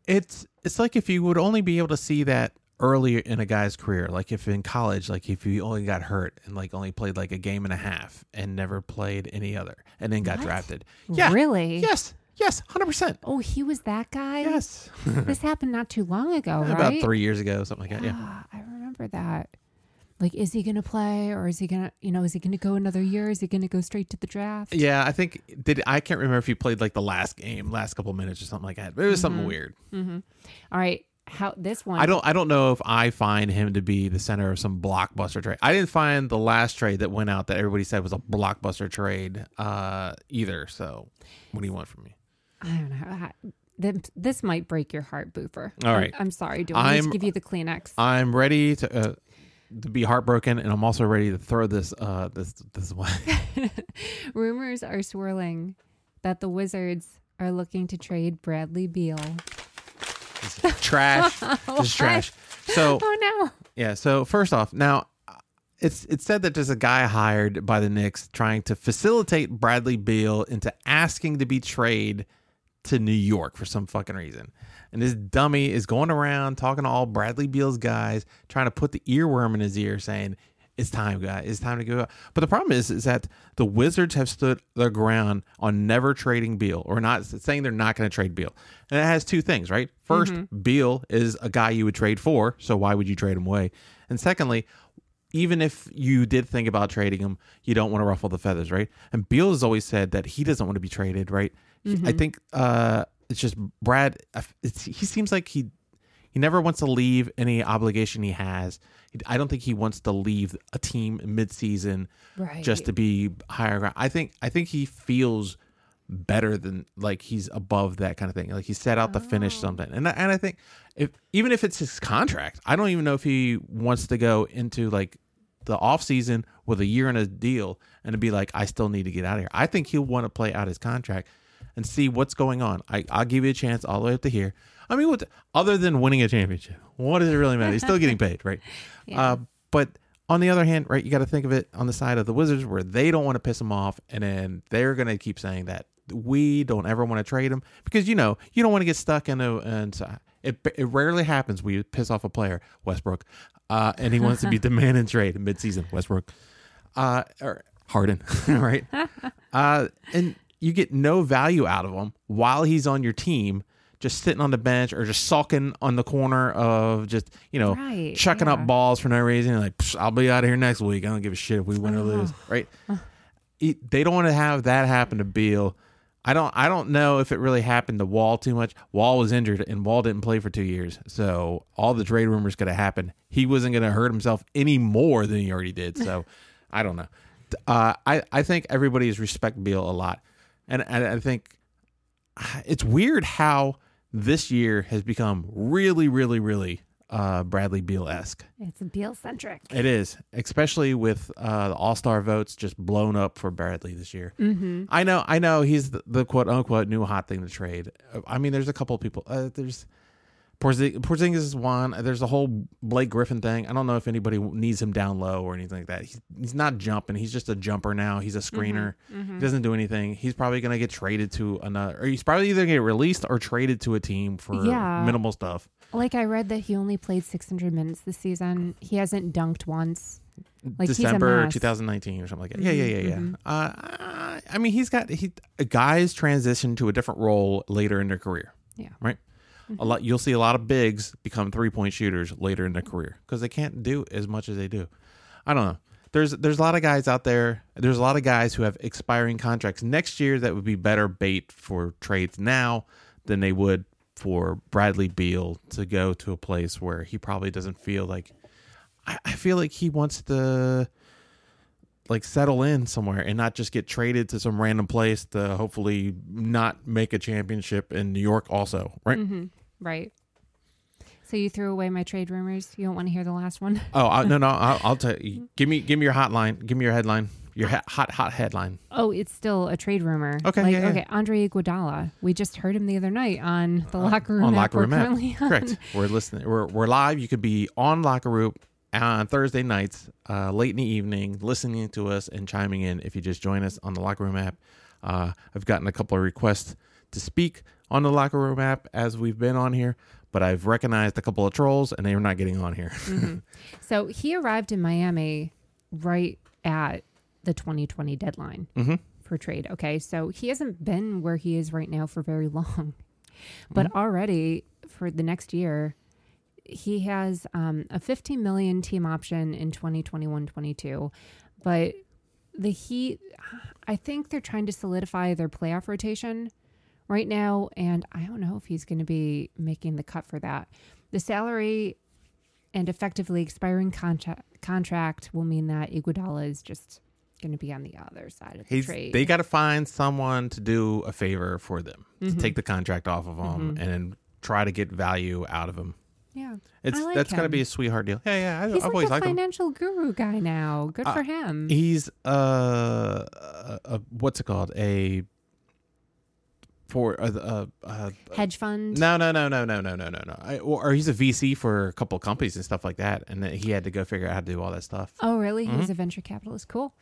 it's it's like if you would only be able to see that earlier in a guy's career like if in college like if you only got hurt and like only played like a game and a half and never played any other and then got What? drafted yeah Really? yes yes 100% Oh, he was that guy? yes This happened not too long ago, right? about three years ago something like that yeah Ah, I remember that. Like, is he going to play or is he going to, you know, is he going to go another year? Is he going to go straight to the draft? yeah i think did i can't remember if he played like the last game last couple minutes or something like that but it was something weird Mm-hmm. All right. How this one? I don't. I don't know if I find him to be the center of some blockbuster trade. I didn't find the last trade that went out that everybody said was a blockbuster trade uh, either. So, what do you want from me? I don't know. I- th- This might break your heart, Boofer. All I'm- I'm, sorry. Do I I'm- to give you the Kleenex? I'm ready to uh, to be heartbroken, and I'm also ready to throw this uh, this this away. Rumors are swirling that the Wizards are looking to trade Bradley Beal. trash. This is trash. So Oh no. Yeah. So first off, now it's it's said that there's a guy hired by the Knicks trying to facilitate Bradley Beal into asking to be traded to New York for some fucking reason. And this dummy is going around talking to all Bradley Beal's guys, trying to put the earworm in his ear, saying, "It's time, guys. It's time to go." But the problem is, is that the Wizards have stood their ground on never trading Beal, or not saying they're not going to trade Beal. And it has two things, right? 1st mm-hmm. Beal is a guy you would trade for, so why would you trade him away? And secondly, even if you did think about trading him, you don't want to ruffle the feathers, right? And Beal has always said that he doesn't want to be traded, right? He- I think uh, it's just Brad. It's, he seems like he he never wants to leave any obligation he has. I don't think he wants to leave a team mid-season Right. just to be higher ground. I think I think he feels better than like he's above that kind of thing. Like he set out to finish something, and I- and I think if even if it's his contract, I don't even know if he wants to go into like the off season with a year in a deal and to be like, I still need to get out of here. I think he'll want to play out his contract and see what's going on. I, I'll give you a chance all the way up to here. I mean, what, other than winning a championship, what does it really matter? He's still getting paid, right? Uh, but on the other hand, right, you got to think of it on the side of the Wizards where they don't want to piss him off, and then they're going to keep saying that we don't ever want to trade him because you know you don't want to get stuck in a and it it rarely happens we piss off a player Westbrook, uh, and he wants to be demanding trade midseason Westbrook, uh, or Harden, right? uh, and you get no value out of him while he's on your team. Just sitting on the bench or just sulking on the corner of just, you know, Right, chucking yeah. up balls for no reason. Like, I'll be out of here next week. I don't give a shit if we win or lose. Right. He- they don't want to have that happen to Beal. I don't. I don't know if it really happened to Wall too much. Wall was injured, and Wall didn't play for two years, so all the trade rumors could have happened. He wasn't going to hurt himself any more than he already did. So, I don't know. Uh, I I think everybody has respect Beal a lot, and, and I think it's weird how this year has become really, really, really uh, Bradley Beal esque. It's Beal centric. It is, especially with uh, the All Star votes just blown up for Bradley this year. Mm-hmm. I know, I know, he's the, the quote unquote new hot thing to trade. I mean, there's a couple of people. Uh, there's Porzing- Porzingis is one. There's a whole Blake Griffin thing. I don't know if anybody needs him down low or anything like that. He's he's not jumping. He's just a jumper now. He's a mm-hmm, screener. Mm-hmm. He doesn't do anything. He's probably gonna get traded to another, or he's probably either gonna get released or traded to a team for Yeah. minimal stuff. Like I read that he only played 600 minutes this season. He hasn't dunked once. Like December 2019 or something like that. Yeah, yeah, yeah, yeah. Mm-hmm, uh, I mean, he's got he guys transition to a different role later in their career. Yeah. right. A lot you'll see a lot of bigs become three point shooters later in their career because they can't do as much as they do. I don't know. There's there's a lot of guys out there. There's a lot of guys who have expiring contracts next year that would be better bait for trades now than they would for Bradley Beal to go to a place where he probably doesn't feel like. I, I feel like he wants to like settle in somewhere and not just get traded to some random place to hopefully not make a championship in New York also, right? Mm-hmm. Right. So you threw away my trade rumors. You don't want to hear the last one. Oh I, no, no, I'll, I'll tell you. Give me, give me your hotline. Give me your headline. Your ha- hot, hot headline. Oh, it's still a trade rumor. Okay, Like, yeah, yeah. okay. Andre Iguodala. We just heard him the other night on the locker room. Uh, on Locker Room app. Correct. We're listening. We're we're live. You could be on Locker Room on Thursday nights, uh, late in the evening, listening to us and chiming in. If you just join us on the Locker Room app, Uh, I've gotten a couple of requests to speak on the locker room app as we've been on here, but I've recognized a couple of trolls and they are not getting on here. Mm-hmm. So he arrived in Miami right at the 2020 deadline Mhm. for trade. Okay. So he hasn't been where he is right now for very long. But Mm-hmm. already for the next year, he has um, a 15 million team option in 2021 22. But the Heat, I think they're trying to solidify their playoff rotation right now. And I don't know if he's going to be making the cut for that. The salary and effectively expiring contract contract will mean that Iguodala is just going to be on the other side of the He's, trade. they got to find someone to do a favor for them, Mm-hmm. to take the contract off of them and then try to get value out of him. Yeah, It's like that's gonna be a sweetheart deal. Yeah, yeah. I, he's I've like always a liked him. financial guru guy now. Good Uh, for him. He's uh, a, a, what's it called? A for uh, uh, Hedge fund. no, no, no, no, no, no, no, no, no. I, or, or he's a VC for a couple of companies and stuff like that, and he had to go figure out how to do all that stuff. Oh, really? Mm-hmm. He's a venture capitalist. Cool.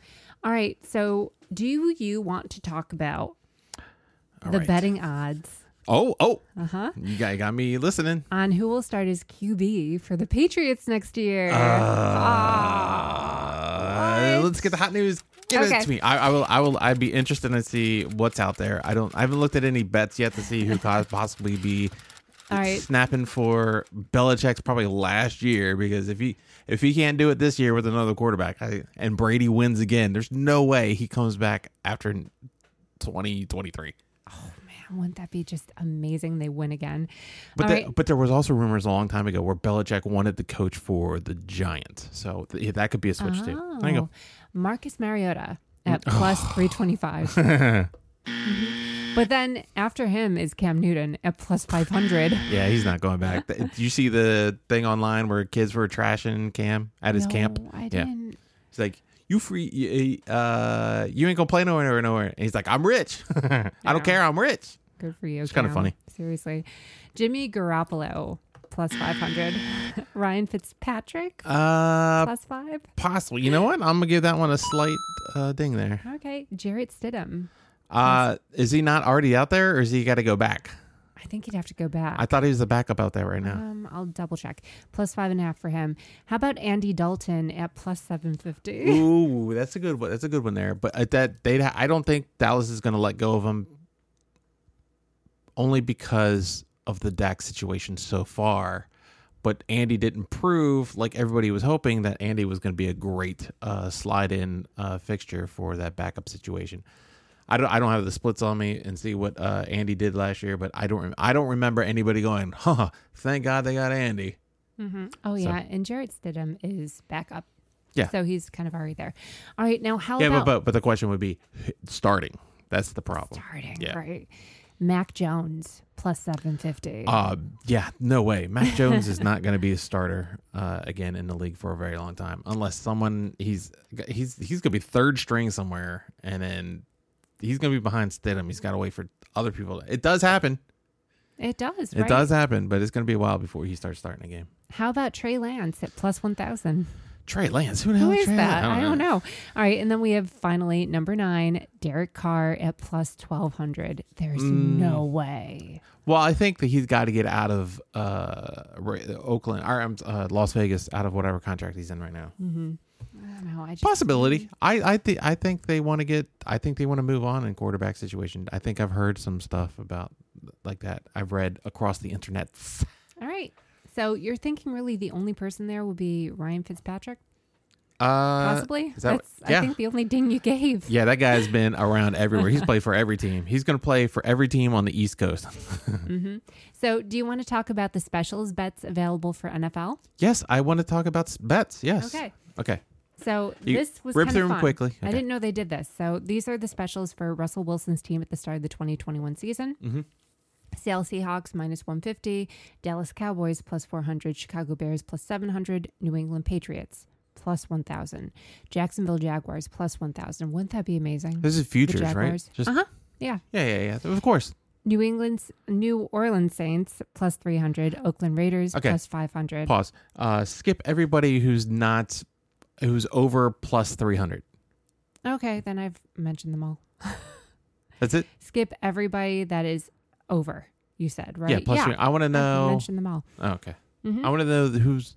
All right. So, do you want to talk about All the right. betting odds? Oh, oh, Uh huh. you got, got me listening. On who will start as QB for the Patriots next year? Uh, what? let's get the hot news. Give Okay. it to me. I, I will. I will. I'd be interested to see what's out there. I don't. I haven't looked at any bets yet to see who could possibly be right. snapping for Belichick's probably last year because if he if he can't do it this year with another quarterback I, and Brady wins again, there's no way he comes back after 2023. Man, wouldn't that be just amazing? They win again. But the- right. but there was also rumors a long time ago where Belichick wanted to coach for the Giants, so th- that could be a switch too. There you Oh, go. Marcus Mariota at plus 325. But then after him is Cam Newton at plus 500. Yeah, he's not going back. You see the thing online where kids were trashing Cam at his No, camp? I Yeah. didn't. He's like, "You free? You, uh, you ain't gonna play nowhere, nowhere, nowhere." And he's like, "I'm rich. I don't care. I'm rich." Good for you. It's kinda funny. Seriously. Jimmy Garoppolo plus 500. Ryan Fitzpatrick Uh, plus 5. possibly. You know what? I'm gonna give that one a slight uh, ding there. Okay. Jarrett Stidham. Uh, is he not already out there, or is he got to go back? I think he'd have to go back. I thought he was the backup out there right now. Um, I'll double check. Plus five and a half for him. How about Andy Dalton at plus seven fifty? Ooh, that's a good one. That's a good one there. But at that they, I don't think Dallas is going to let go of him, only because of the Dak situation so far. But Andy didn't prove, like everybody was hoping, that Andy was going to be a great uh, slide-in uh, fixture for that backup situation. I don't, I don't have the splits on me and see what uh, Andy did last year, but I don't, rem- I don't remember anybody going, "Huh, thank God they got Andy." Mm-hmm. Oh yeah, and Jarrett Stidham is back up. Yeah. So he's kind of already there. All right, now how Yeah, about but, but but the question would be starting. That's the problem. starting? Yeah. Right. Mac Jones plus seven fifty. Uh, yeah, no way. Mac Jones is not going to be a starter uh, again in the league for a very long time, unless someone he's he's he's going to be third string somewhere, and then he's going to be behind Stidham. He's got to wait for other people. It does happen. it does. It right? does happen, but it's going to be a while before he starts starting a game. How about Trey Lance at plus one thousand? Trey Lance, who the Who hell is Trey that? Lance? I don't know. All right, and then we have finally number nine, Derek Carr at plus twelve hundred. There's Mm. no way. Well, I think that he's got to get out of uh, Oakland or um, uh, Las Vegas, out of whatever contract he's in right now. Mm-hmm. I don't know. I just Possibility. I I think I think they want to get. I think they want to move on in quarterback situation. I think I've heard some stuff about like that. I've read across the internet. All right. So you're thinking really the only person there will be Ryan Fitzpatrick? Uh, Possibly. is that- That's yeah. I think the only ding you gave. yeah, that guy's been around everywhere. He's played for every team. He's going to play for every team on the East Coast. hmm So do you want to talk about the specials bets available for NFL? yes, I want to talk about bets. Yes. Okay. Okay. So You this was rip through them fun. quickly. I didn't know they did this. So these are the specials for Russell Wilson's team at the start of the 2021 season. Mhm. Seattle Seahawks minus 150, Dallas Cowboys plus 400, Chicago Bears plus 700, New England Patriots plus 1,000, Jacksonville Jaguars plus 1,000. Wouldn't that be amazing? This is futures, right? Jaguars. Just Uh huh. Yeah. yeah, yeah, yeah. Of course. New England's New Orleans Saints plus 300, Oakland Raiders Okay. plus 500. Pause. Uh, skip everybody who's not who's over plus three hundred. Okay, then I've mentioned them all. That's it. Skip everybody that is over. You said right? Yeah. Plus, three. I want to know. mentioned them all. Oh, okay. Mhm. I want to know who's.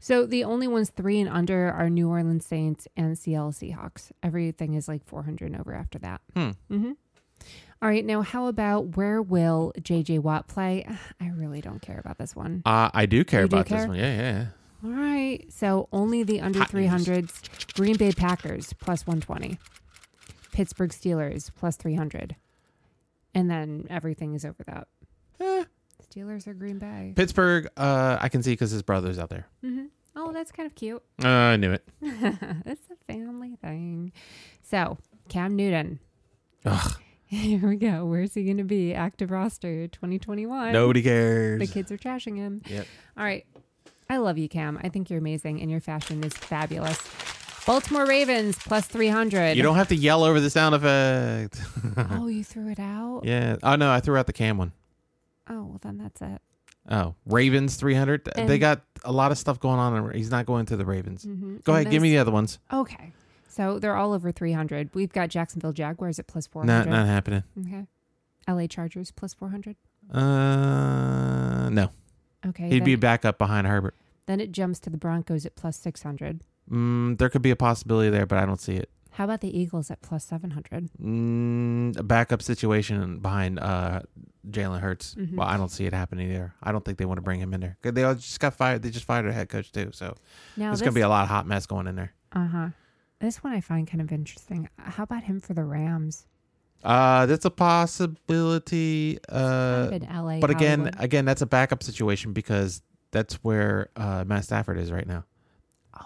So the only ones three and under are New Orleans Saints and Seattle Seahawks. Everything is like 400 and over after that. Hmm. hmm All right, now how about where will JJ Watt play? I really don't care about this one. Uh, I do care You do about this one. Yeah, yeah. yeah. All right, so only the under Hot news. 300s. Green Bay Packers plus 120. Pittsburgh Steelers plus 300. And then everything is over that. Eh, Steelers or Green Bay. Pittsburgh, uh, I can see because his brother's out there. hmm Oh, that's kind of cute. Uh, I knew it. it's a family thing. So, Cam Newton. Ugh, Here we go. Where's he going to be? Active roster 2021. nobody cares. The kids are trashing him. Yep. All right. I love you, Cam. I think you're amazing and your fashion is fabulous. Baltimore Ravens plus 300. You don't have to yell over the sound effect. oh, you threw it out? yeah. Oh no, I threw out the cam one. Oh, well, then that's it. Oh, Ravens 300. they got a lot of stuff going on. He's not going to the Ravens. Mhm. Go And ahead, give me the other ones. Okay. So they're all over 300. We've got Jacksonville Jaguars at plus 400. Not not happening. Okay. LA Chargers plus 400. Uh, no. Okay. He'd be back up behind Herbert. then it jumps to the Broncos at plus 600. Mm, there could be a possibility there, but I don't see it. How about the Eagles at plus 700? Mm, a backup situation behind uh, Jalen Hurts. Mhm. Well, I don't see it happening there. I don't think they want to bring him in there. They all just got fired. They just fired a head coach too. So Now there's gonna be a lot of hot mess going in there. uh huh. This one I find kind of interesting. How about him for the Rams? Uh, that's a possibility. Uh, Kind of in LA. but again, Hollywood. again, that's a backup situation because that's where uh, Matt Stafford is right now.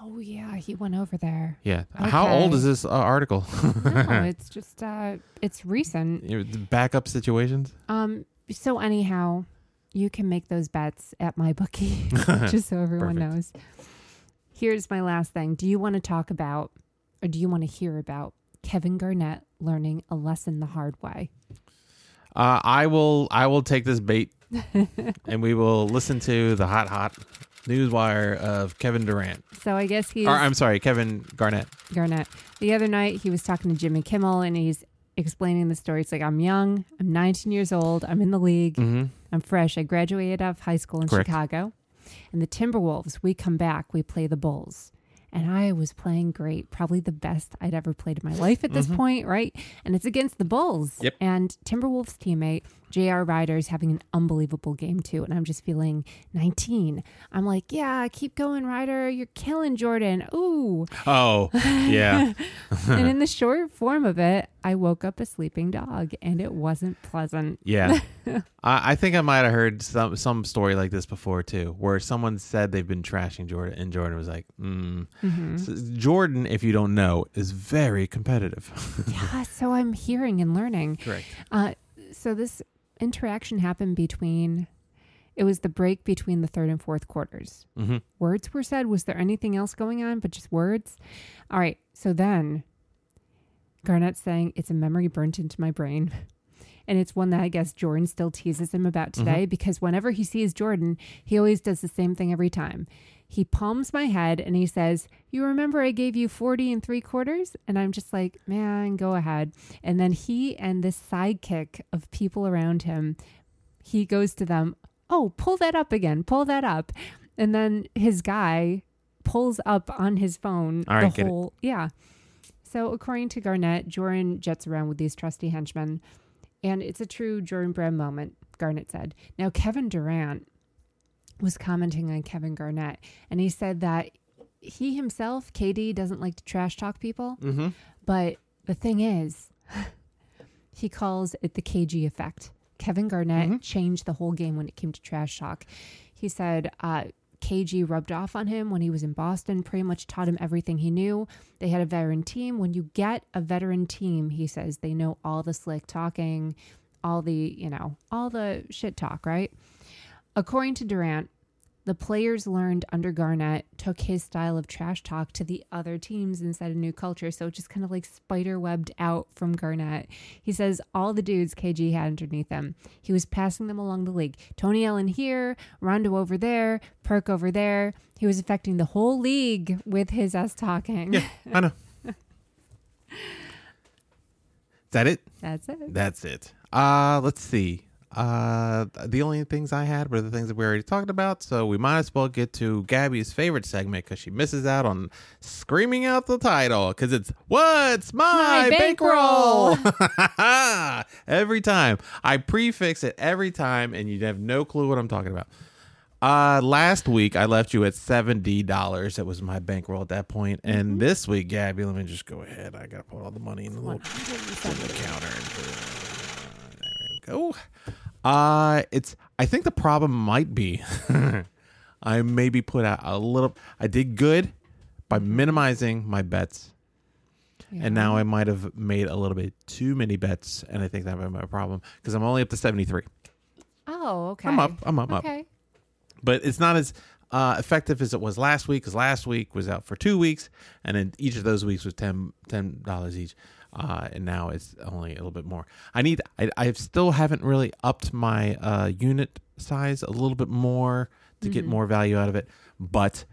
Oh yeah, he went over there. Yeah. How old is this uh, article? No, it's just uh, it's recent. Backup situations. Um. So anyhow, you can make those bets at my bookie, just so everyone Perfect. knows. Here's my last thing. Do you want to talk about, or do you want to hear about Kevin Garnett learning a lesson the hard way? Uh, I will. I will take this bait, and we will listen to the hot, hot news wire of Kevin Durant. So I guess he's Or I'm sorry, Kevin Garnett. Garnett. The other night, he was talking to Jimmy Kimmel and he's explaining the story. It's like, I'm young, I'm 19 years old, I'm in the league, Mm-hmm. I'm fresh. I graduated out of high school in Correct. Chicago. And the Timberwolves, we come back, we play the Bulls. And I was playing great, probably the best I'd ever played in my life at this Mhm. point, right? And it's against the Bulls. Yep. And Timberwolves teammate J.R. Rider is having an unbelievable game too. And I'm just feeling 19. I'm like, yeah, keep going, Rider. You're killing Jordan. Ooh. Oh, yeah. and in the short form of it, I woke up a sleeping dog and it wasn't pleasant. Yeah. I, I think I might have heard some some story like this before too, where someone said they've been trashing Jordan, and Jordan was like, mm. Mhm. So Jordan, if you don't know, is very competitive. yeah, so I'm hearing and learning. Correct. Uh, so this interaction happened between, it was the break between the third and fourth quarters. Mm-hmm. Words were said. Was there anything else going on but just words? All right. So then Garnett's saying it's a memory burnt into my brain. And it's one that I guess Jordan still teases him about today because whenever he sees Jordan, he always does the same thing every time. He palms my head and he says, You remember I gave you 40 and three quarters? And I'm just like, Man, go ahead. And then he and this sidekick of people around him, he goes to them, Oh, pull that up again, pull that up. And then his guy pulls up on his phone All right, the whole yeah. So according to Garnett, Jordan jets around with these trusty henchmen, and it's a true Jordan Brand moment. Garnett said. Now Kevin Durant was commenting on Kevin Garnett, and he said that he himself, KD, doesn't like to trash talk people, Mm-hmm. but the thing is, he calls it the KG effect. Kevin Garnett Mhm. changed the whole game when it came to trash talk. He said uh, KG rubbed off on him when he was in Boston, pretty much taught him everything he knew. They had a veteran team. When you get a veteran team, he says they know all the slick talking, all the, you know, all the shit talk, right? According to Durant, the players learned under Garnett took his style of trash talk to the other teams and set a new culture. So it just kind of like spider webbed out from Garnett. He says all the dudes KG had underneath him, he was passing them along the league. Tony Allen here, Rondo over there, Perk over there. He was affecting the whole league with his S talking. Yeah, I know. Is that it? That's it. That's it. Uh, let's see. Uh, the only things I had were the things that we already talked about, so we might as well get to Gabby's favorite segment because she misses out on screaming out the title because it's "What's my, My bankroll?" every time I prefix it every time, and you have no clue what I'm talking about. Uh, last week I left you at seventy dollars. That was my bankroll at that point, and this week, Gabby, let me just go ahead. I gotta put all the money in the little in the counter. Go. Uh, it's. I think the problem might be, I maybe put out a little. I did good by minimizing my bets, and now I might have made a little bit too many bets, and I think that might be my problem because I'm only up to seventy three. Oh, okay. I'm up. I'm up. Up Okay. but it's not as uh, effective as it was last week because last week was out for two weeks and then each of those weeks was ten ten dollars each uh, and now it's only a little bit more i need i, I still haven't really upped my uh, unit size a little bit more to get more value out of it but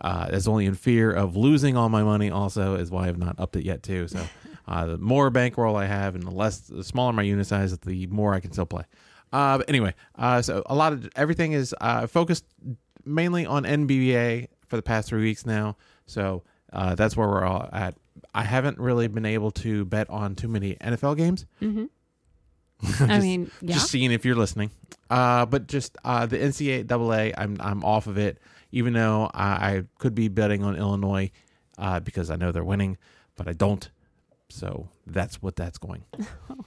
uh, that's only in fear of losing all my money also is why i've not upped it yet too so uh, the more bankroll i have and the less the smaller my unit size the more i can still play uh, but anyway, uh, so a lot of everything is uh, focused mainly on NBA for the past three weeks now. So uh, that's where we're all at. I haven't really been able to bet on too many NFL games. Mm-hmm. Just- I mean, yeah. Just seeing if you're listening. Uh, but just uh, the NCAA, I'm I'm off of it. Even though I, I could be betting on Illinois uh, because I know they're winning, but I don't. So that's what that's going.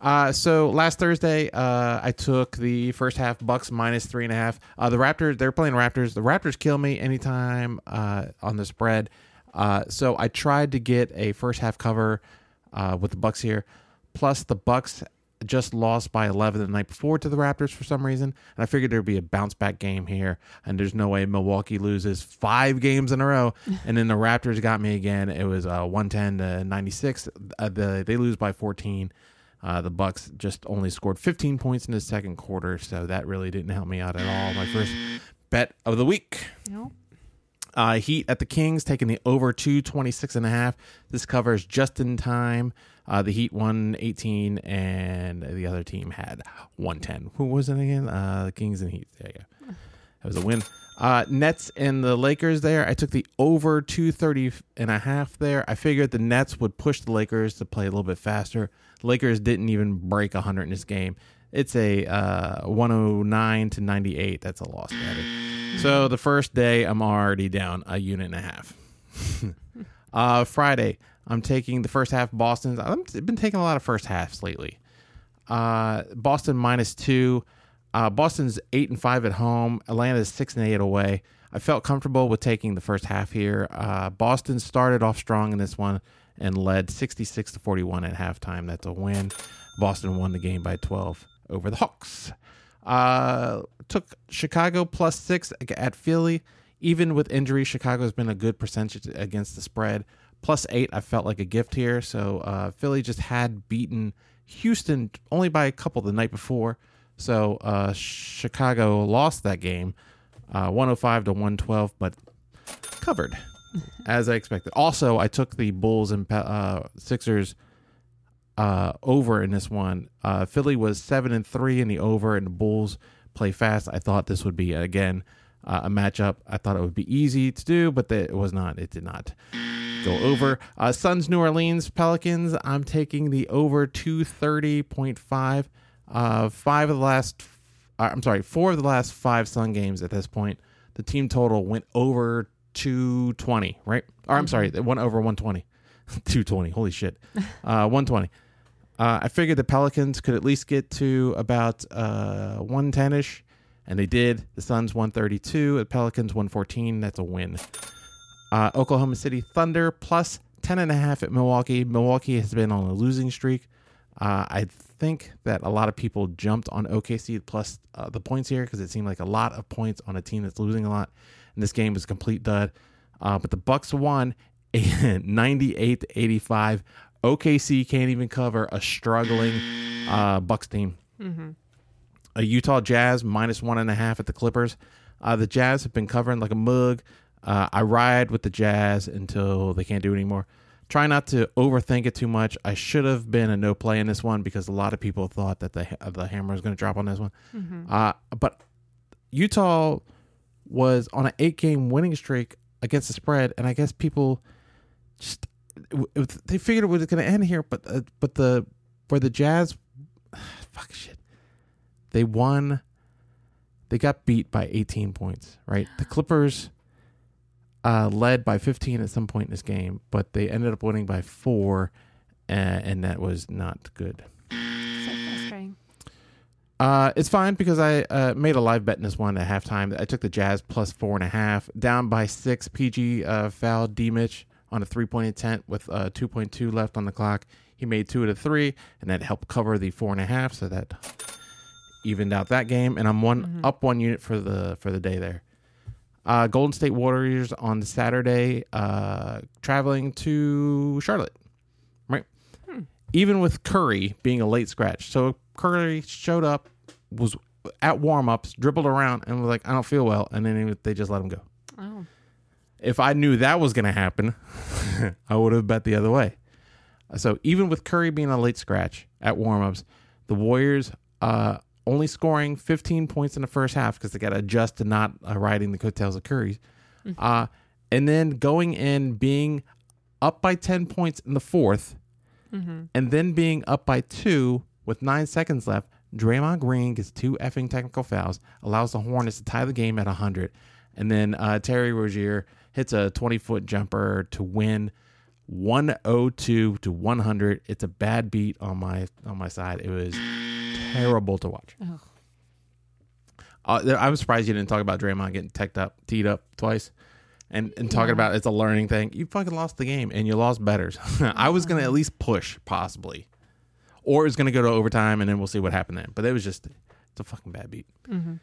Uh, so last Thursday, uh, I took the first half Bucks minus three and a half. Uh, the Raptors, they're playing Raptors. The Raptors kill me anytime uh, on the spread. Uh, so I tried to get a first half cover uh, with the Bucks here. Plus, the Bucks just lost by 11 the night before to the Raptors for some reason, and I figured there'd be a bounce back game here. And there's no way Milwaukee loses five games in a row, and then the Raptors got me again. It was uh, 110 to 96. Uh, the, they lose by 14. Uh, the Bucks just only scored 15 points in the second quarter, so that really didn't help me out at all. My first bet of the week. No. Uh, Heat at the Kings taking the over 226 and a half. This covers just in time. Uh, the Heat won 18 and the other team had 110. Who was it again? Uh, the Kings and Heat. There you go. That was a win. Uh, Nets and the Lakers there. I took the over 230 and a half there. I figured the Nets would push the Lakers to play a little bit faster. The Lakers didn't even break 100 in this game. It's a uh, 109 to 98. That's a loss, Gabby. So the first day, I'm already down a unit and a half. uh, Friday, I'm taking the first half Boston's. I've been taking a lot of first halves lately. Uh, Boston minus two. Uh, Boston's eight and five at home. Atlanta's six and eight away. I felt comfortable with taking the first half here. Uh, Boston started off strong in this one and led 66 to 41 at halftime. That's a win. Boston won the game by 12 over the Hawks. Uh, took Chicago plus six at Philly. Even with injury, Chicago's been a good percentage against the spread. Plus eight, I felt like a gift here. So uh, Philly just had beaten Houston only by a couple the night before. So uh, Chicago lost that game, uh, 105 to 112, but covered as I expected. Also, I took the Bulls and uh, Sixers uh, over in this one. Uh, Philly was seven and three in the over, and the Bulls play fast. I thought this would be again uh, a matchup. I thought it would be easy to do, but the, it was not. It did not go over. Uh, Suns, New Orleans, Pelicans. I'm taking the over two thirty point five. Uh, five of the last, uh, I'm sorry, four of the last five Sun games at this point, the team total went over 220, right? Or I'm sorry, it went over 120. 220, holy shit. Uh, 120. Uh, I figured the Pelicans could at least get to about uh, 110 ish, and they did. The Suns 132, the Pelicans 114. That's a win. Uh, Oklahoma City Thunder plus 10.5 at Milwaukee. Milwaukee has been on a losing streak. Uh, I think that a lot of people jumped on OKC plus uh, the points here because it seemed like a lot of points on a team that's losing a lot. And this game was a complete dud. Uh, but the Bucks won 98 to 85. OKC can't even cover a struggling uh, Bucks team. A Utah Jazz minus one and a half at the Clippers. Uh, the Jazz have been covering like a mug. Uh, I ride with the Jazz until they can't do it anymore. Try not to overthink it too much. I should have been a no play in this one because a lot of people thought that the the hammer was going to drop on this one. Mm-hmm. Uh, but Utah was on an eight game winning streak against the spread, and I guess people just they figured it was going to end here. But uh, but the where the Jazz, fuck shit, they won. They got beat by 18 points. Right, the Clippers uh, led by 15 at some point in this game, but they ended up winning by four, uh, and that was not good. Uh, it's fine because I uh, made a live bet in this one at halftime. I took the Jazz plus four and a half, down by six. PG uh, fouled D Mitch on a three point attempt with uh, 2.2 left on the clock. He made two out of the three, and that helped cover the four and a half, so that evened out that game. And I'm one Mhm. up one unit for the for the day there. Uh, Golden State Warriors on Saturday, uh, traveling to Charlotte. Right, Hmm. even with Curry being a late scratch. So Curry showed up, was at warm ups, dribbled around, and was like, "I don't feel well," and then they just let him go. Oh. If I knew that was going to happen, I would have bet the other way. So even with Curry being a late scratch at warmups, the Warriors uh, only scoring 15 points in the first half because they got to adjust to not uh, riding the coattails of Curry, uh, and then going in being up by 10 points in the fourth, Mm-hmm. and then being up by two with nine seconds left. Draymond Green gets two effing technical fouls, allows the Hornets to tie the game at 100. And then uh, Terry Rozier hits a 20 foot jumper to win 102 to 100. It's a bad beat on my on my side. It was terrible to watch. Oh. Uh, I'm surprised you didn't talk about Draymond getting teched up, teed up twice, and and talking Yeah. about it's a learning thing. You fucking lost the game and you lost betters. I was gonna at least push possibly, or it was gonna go to overtime and then we'll see what happened then. But it was just it's a fucking bad beat. Mm-hmm.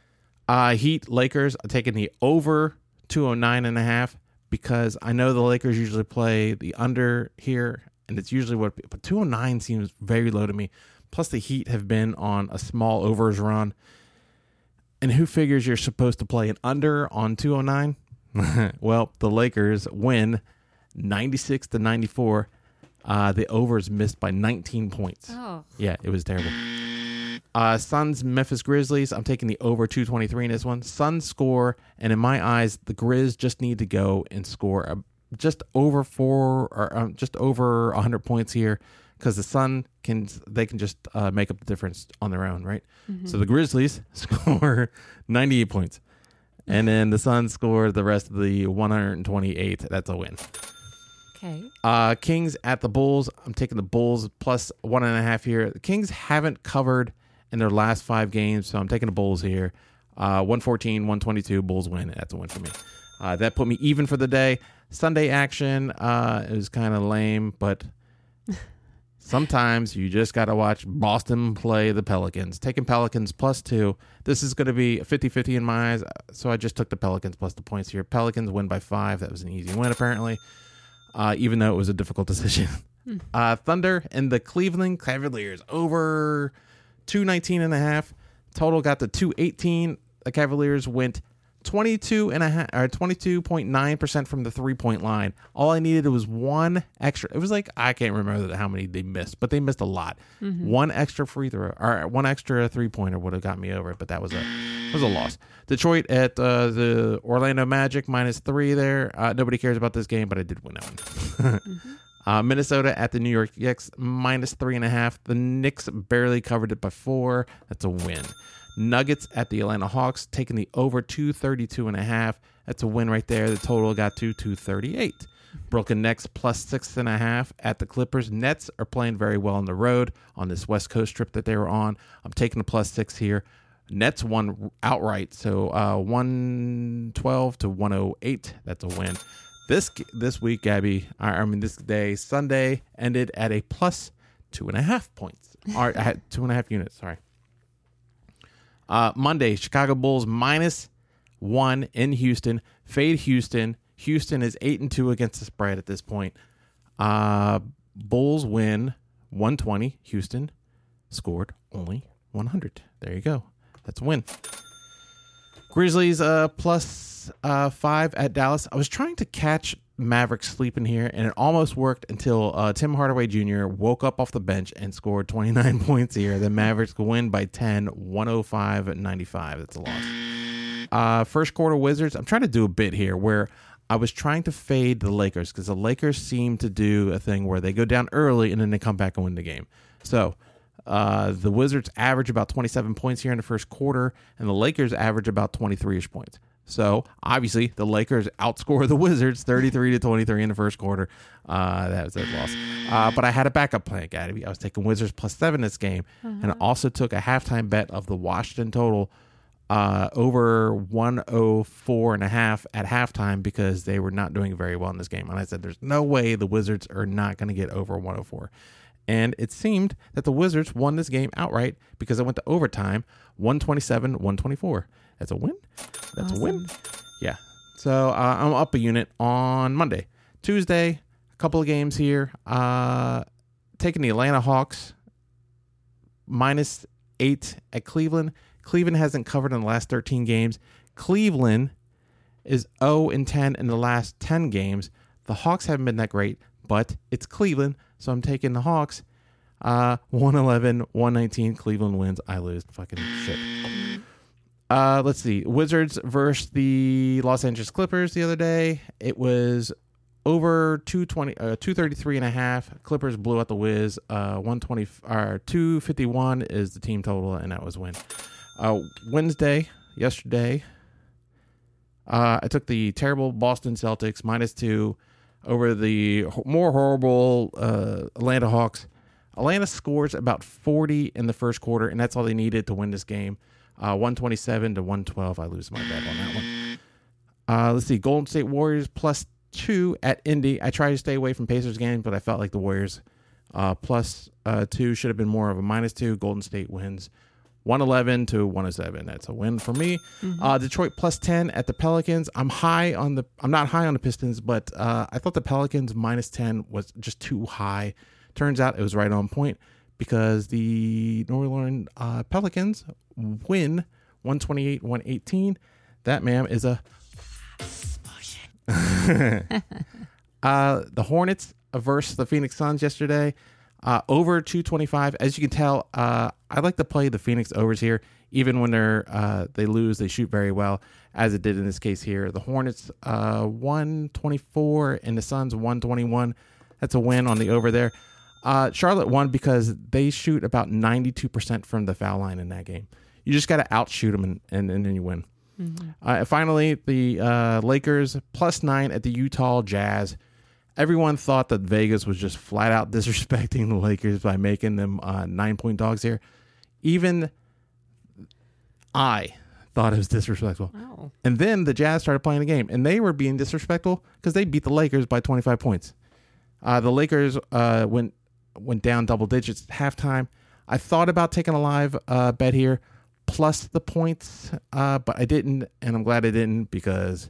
Uh, Heat Lakers taking the over 209 and a half because I know the Lakers usually play the under here and it's usually what but 209 seems very low to me. Plus the Heat have been on a small overs run. And who figures you're supposed to play an under on 209? well, the Lakers win 96 to 94. Uh, the overs missed by 19 points. Oh. Yeah, it was terrible. Uh, Suns, Memphis Grizzlies. I'm taking the over 223 in this one. Suns score, and in my eyes, the Grizz just need to go and score uh, just over four or um, just over 100 points here because the Sun can they can just uh, make up the difference on their own, right? Mm-hmm. So the Grizzlies score 98 points, and then the Suns score the rest of the 128. That's a win. Okay. Uh, Kings at the Bulls. I'm taking the Bulls plus one and a half here. The Kings haven't covered in their last five games, so I'm taking the Bulls here. Uh, 114, 122, Bulls win. That's a win for me. Uh, that put me even for the day. Sunday action uh, is kind of lame, but sometimes you just got to watch Boston play the Pelicans. Taking Pelicans plus two. This is going to be 50 50 in my eyes, so I just took the Pelicans plus the points here. Pelicans win by five. That was an easy win, apparently uh, even though it was a difficult decision. Uh, Thunder and the Cleveland Cavaliers over 219 and a half. Total got to 218. The Cavaliers went 22 and a half or 22.9% from the three point line. All I needed was one extra. It was like I can't remember how many they missed, but they missed a lot. One extra free throw or one extra three pointer would have got me over it, but that was a was a loss. Detroit at uh, the Orlando Magic minus three there. Uh, nobody cares about this game, but I did win that one. Uh, Minnesota at the New York Knicks minus three and a half. The Knicks barely covered it by four. That's a win. Nuggets at the Atlanta Hawks taking the over 232 and a half. That's a win right there. The total got to 238. Brooklyn Nets plus six and a half at the Clippers. Nets are playing very well on the road on this West Coast trip that they were on. I'm taking the plus six here. Nets won outright, so uh, 112 to 108. That's a win. This this week, Gabby, I mean this day, Sunday ended at a plus two and a half points. Or two and a half units. Sorry. Uh, Monday, Chicago Bulls minus one in Houston. Fade Houston. Houston is eight and two against the spread at this point. Uh, Bulls win 120. Houston scored only 100. There you go. That's a win. Grizzlies uh plus uh five at Dallas. I was trying to catch Mavericks sleeping here, and it almost worked until uh, Tim Hardaway Jr. woke up off the bench and scored 29 points here. The Mavericks win by 10, 105 95. That's a loss. Uh, first quarter Wizards. I'm trying to do a bit here where I was trying to fade the Lakers because the Lakers seem to do a thing where they go down early and then they come back and win the game. So uh, the Wizards average about 27 points here in the first quarter, and the Lakers average about 23 ish points. So obviously the Lakers outscore the Wizards 33 to 23 in the first quarter. Uh, that was a loss. Uh, but I had a backup plan, Gabby. I was taking Wizards plus seven this game, and also took a halftime bet of the Washington total uh, over 104 and a half at halftime because they were not doing very well in this game. And I said, there's no way the Wizards are not going to get over 104. And it seemed that the Wizards won this game outright because it went to overtime 127 124. That's a win. That's a win. Yeah. So uh, I'm up a unit on Monday. Tuesday, a couple of games here. Uh, taking the Atlanta Hawks minus eight at Cleveland. Cleveland hasn't covered in the last 13 games. Cleveland is 0 and 10 in the last 10 games. The Hawks haven't been that great, but it's Cleveland, so I'm taking the Hawks. Uh, 111, 119. Cleveland wins. I lose. Fucking shit. Uh, let's see. Wizards versus the Los Angeles Clippers the other day. It was over 220 uh, 233 and a half. Clippers blew out the Wiz. Uh 120 or 251 is the team total and that was win. Uh Wednesday, yesterday, uh I took the terrible Boston Celtics minus 2 over the more horrible uh Atlanta Hawks. Atlanta scores about 40 in the first quarter and that's all they needed to win this game. Uh 127 to 112. I lose my bet on that one. Uh, let's see, Golden State Warriors plus two at Indy. I tried to stay away from Pacers games, but I felt like the Warriors uh, plus uh, two should have been more of a minus two. Golden State wins 111 to 107. That's a win for me. Uh, Detroit plus 10 at the Pelicans. I'm high on the. I'm not high on the Pistons, but uh, I thought the Pelicans minus 10 was just too high. Turns out it was right on point because the New Orleans uh, Pelicans win 128 118. That, ma'am, is a uh, the Hornets versus the Phoenix Suns yesterday. Uh, over 225. As you can tell, uh, I like to play the Phoenix overs here. Even when they're uh, they lose, they shoot very well, as it did in this case here. The Hornets uh, 124 and the Suns 121. That's a win on the over there. Uh, Charlotte won because they shoot about 92% from the foul line in that game. You just got to outshoot them and, and, and then you win. Uh, and finally, the uh, Lakers plus nine at the Utah Jazz. Everyone thought that Vegas was just flat out disrespecting the Lakers by making them uh, nine point dogs here. Even I thought it was disrespectful. Oh. And then the Jazz started playing the game, and they were being disrespectful because they beat the Lakers by 25 points. Uh, the Lakers uh, went went down double digits at halftime. I thought about taking a live uh, bet here, plus the points, uh, but I didn't, and I'm glad I didn't because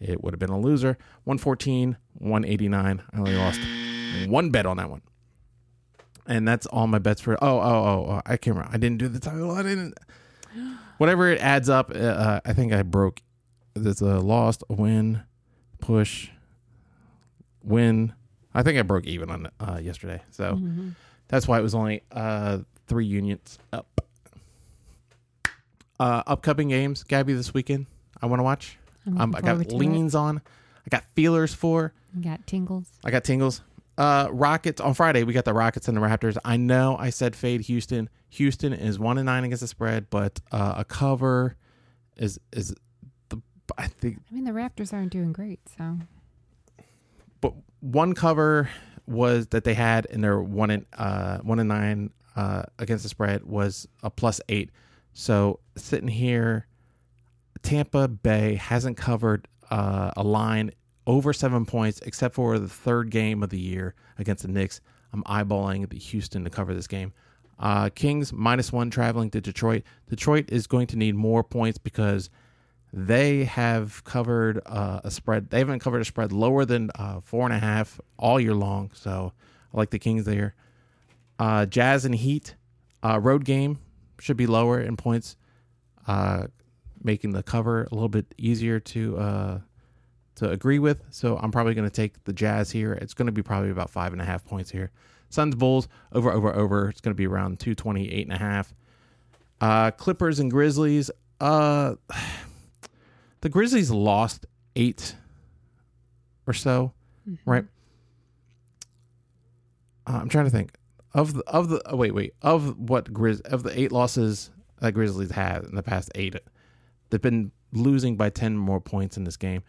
it would have been a loser. 114, 189. I only lost one bet on that one. And that's all my bets for. Oh, oh, oh, oh I can't remember. I didn't do the title. I didn't. Whatever it adds up, uh, uh, I think I broke. There's a lost, a win, push, win. I think I broke even on uh, yesterday. So Mm-hmm. that's why it was only uh, three units up. Uh, upcoming games, Gabby, this weekend. I want to watch. Um, I got to it. leans on. I got feelers for. You got tingles. I got tingles. Uh, Rockets on Friday. We got the Rockets and the Raptors. I know I said fade Houston. Houston is one and nine against the spread, but uh, a cover is is the I think I mean, the Raptors aren't doing great, so but one cover was that they had in their one and uh one and nine uh against the spread was a plus eight. So sitting here, Tampa Bay hasn't covered uh, a line over seven points except for the third game of the year against the Knicks. I'm eyeballing the Houston to cover this game. Uh, Kings minus one traveling to Detroit. Detroit is going to need more points because they have covered uh, a spread. They haven't covered a spread lower than uh, four and a half all year long. So I like the Kings there. Uh, Jazz and Heat uh, road game should be lower in points, uh, making the cover a little bit easier to to agree with. So I'm probably going to take the Jazz here. It's going to be probably about five and a half points here. Suns Bulls over over over. It's going to be around 228 and a half. Uh, Clippers and Grizzlies. Uh, the Grizzlies lost eight or so, right? Uh, I'm trying to think of the of the oh, wait wait of what Grizz of the eight losses that Grizzlies had in the past eight. They've been losing by ten more points in this game,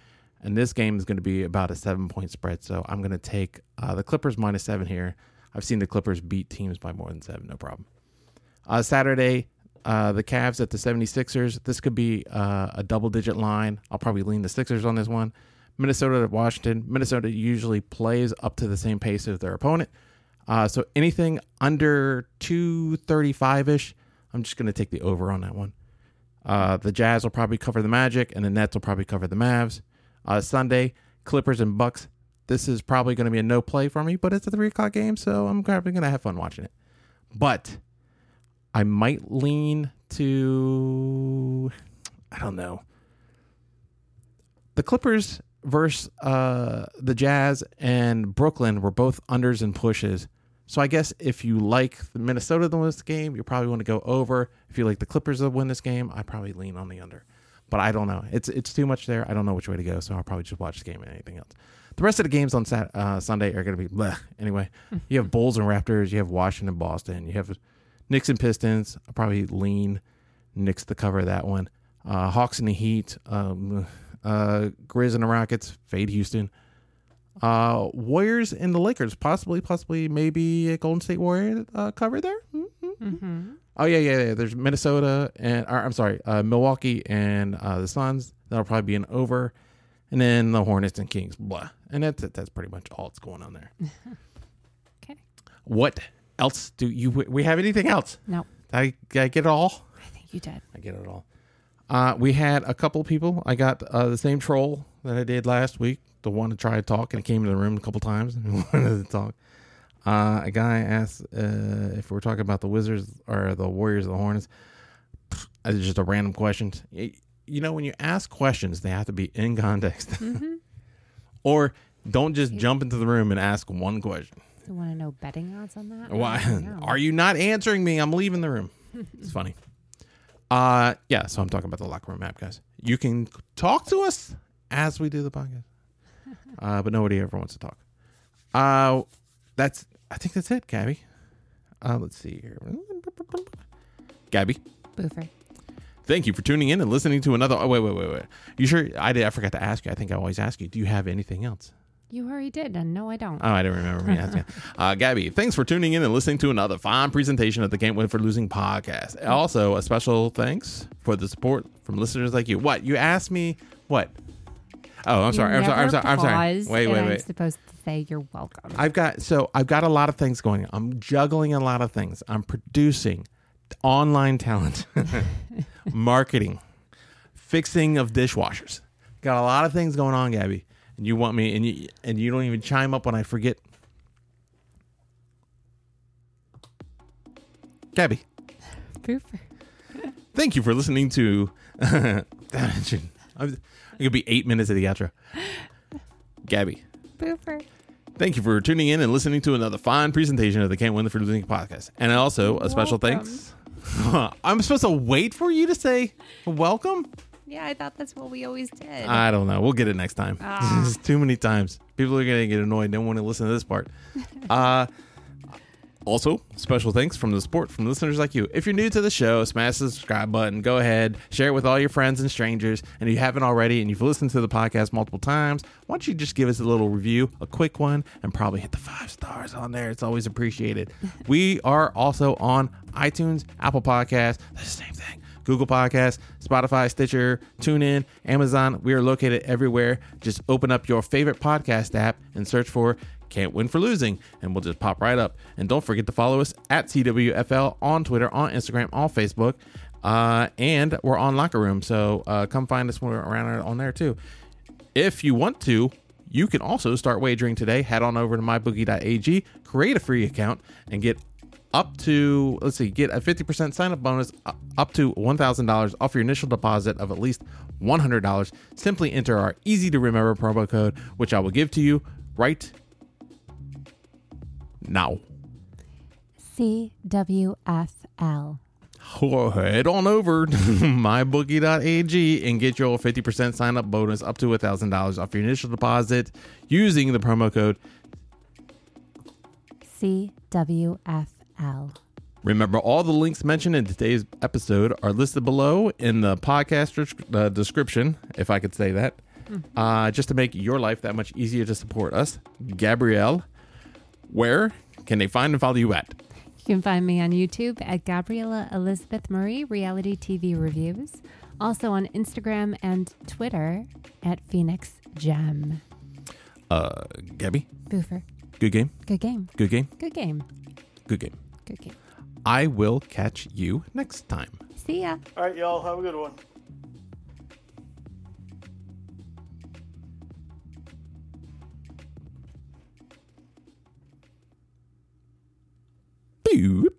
and this game is going to be about a seven point spread. So I'm going to take uh, the Clippers minus seven here. I've seen the Clippers beat teams by more than seven, no problem. Uh, Saturday, uh, the Cavs at the 76ers. This could be uh, a double digit line. I'll probably lean the Sixers on this one. Minnesota at Washington. Minnesota usually plays up to the same pace as their opponent. Uh, so anything under 235 ish, I'm just going to take the over on that one. Uh, the Jazz will probably cover the Magic, and the Nets will probably cover the Mavs. Uh, Sunday, Clippers and Bucks. This is probably going to be a no play for me, but it's a three o'clock game, so I'm probably going to have fun watching it. But I might lean to, I don't know, the Clippers versus uh, the Jazz and Brooklyn were both unders and pushes. So I guess if you like the Minnesota to win this game, you probably want to go over. If you like the Clippers to win this game, I probably lean on the under. But I don't know. It's it's too much there. I don't know which way to go. So I'll probably just watch the game and anything else. The rest of the games on Sat- uh, Sunday are going to be bleh. Anyway, you have Bulls and Raptors. You have Washington, Boston. You have Knicks and Pistons. I'll probably lean Knicks to cover that one. Uh, Hawks and the Heat. Um, uh, Grizz and the Rockets. Fade Houston. Uh, Warriors and the Lakers. Possibly, possibly, maybe a Golden State Warrior uh, cover there. Mm-hmm. Oh yeah, yeah, yeah. There's Minnesota and or, I'm sorry, uh, Milwaukee and uh, the Suns. That'll probably be an over, and then the Hornets and Kings. Blah, and that's it. that's pretty much all that's going on there. Okay. What else do you? We have anything else? No, Did I, did I get it all? I think you did. I get it all. Uh, we had a couple people. I got uh, the same troll that I did last week. The one to try to talk, and it came in the room a couple times and wanted to talk. Uh, a guy asked uh, if we're talking about the Wizards or the Warriors or the Hornets. It's just a random question. You know, when you ask questions, they have to be in context, Mm-hmm. or don't just jump into the room and ask one question. You want to know betting odds on that? Why I don't know. are you not answering me? I'm leaving the room. It's funny. Uh yeah, so I'm talking about the locker room app, guys. You can talk to us as we do the podcast. Uh, but nobody ever wants to talk. Uh that's I think that's it, Gabby. Uh let's see here. Gabby, Boofer. thank you for tuning in and listening to another oh wait, wait, wait, wait. You sure I did I forgot to ask you. I think I always ask you, do you have anything else? You already did, and no, I don't. Oh, I do not remember me asking. Uh, Gabby, thanks for tuning in and listening to another fine presentation of the Can't Win for Losing podcast. Also, a special thanks for the support from listeners like you. What? You asked me what? Oh, I'm You sorry. I'm sorry. I'm sorry. I'm sorry. paused, Wait, wait, I'm wait. supposed to say you're welcome. I've got so I've got a lot of things going on. I'm juggling a lot of things. I'm producing online talent, marketing, fixing of dishwashers. Got a lot of things going on, Gabby. And you want me and you and you don't even chime up when I forget. Gabby, thank you for listening to that engine. I'm it could be eight minutes of the outro. Gabby, Boofer. Thank you for tuning in and listening to another fine presentation of the Can't Win the For Losing podcast. And also a special Welcome. thanks. I'm supposed to wait for you to say welcome? Yeah, I thought that's what we always did. I don't know. We'll get it next time. Ah. This is too many times. People are going to get annoyed. They don't want to listen to this part. uh, also, special thanks from the support from listeners like you. If you're new to the show, smash the subscribe button. Go ahead, share it with all your friends and strangers. And if you haven't already and you've listened to the podcast multiple times, why don't you just give us a little review, a quick one, and probably hit the five stars on there. It's always appreciated. we are also on iTunes, Apple Podcasts, the same thing. Google Podcasts, Spotify, Stitcher, TuneIn, Amazon. We are located everywhere. Just open up your favorite podcast app and search for Can't Win for Losing, and we'll just pop right up. And don't forget to follow us at CWFL on Twitter, on Instagram, on Facebook. Uh, and we're on Locker Room, so uh, come find us around on there too. If you want to, you can also start wagering today. Head on over to mybookie.ag, create a free account, and get up to let's see, get a 50% sign up bonus uh, up to $1,000 off your initial deposit of at least $100. Simply enter our easy to remember promo code, which I will give to you right now. CWFL. Or head on over to mybookie.ag and get your 50% sign up bonus up to $1,000 off your initial deposit using the promo code. CWFL. Remember, all the links mentioned in today's episode are listed below in the podcast uh, description, if I could say that, uh, just to make your life that much easier to support us. Gabrielle, where can they find and follow you at? You can find me on YouTube at Gabriella Elizabeth Marie Reality TV Reviews. Also on Instagram and Twitter at Phoenix Gem. Uh, Gabby, Boofer. good game, Good game. good game, Good game. good game. Good game. I will catch you next time. See ya. All right, y'all. Have a good one. you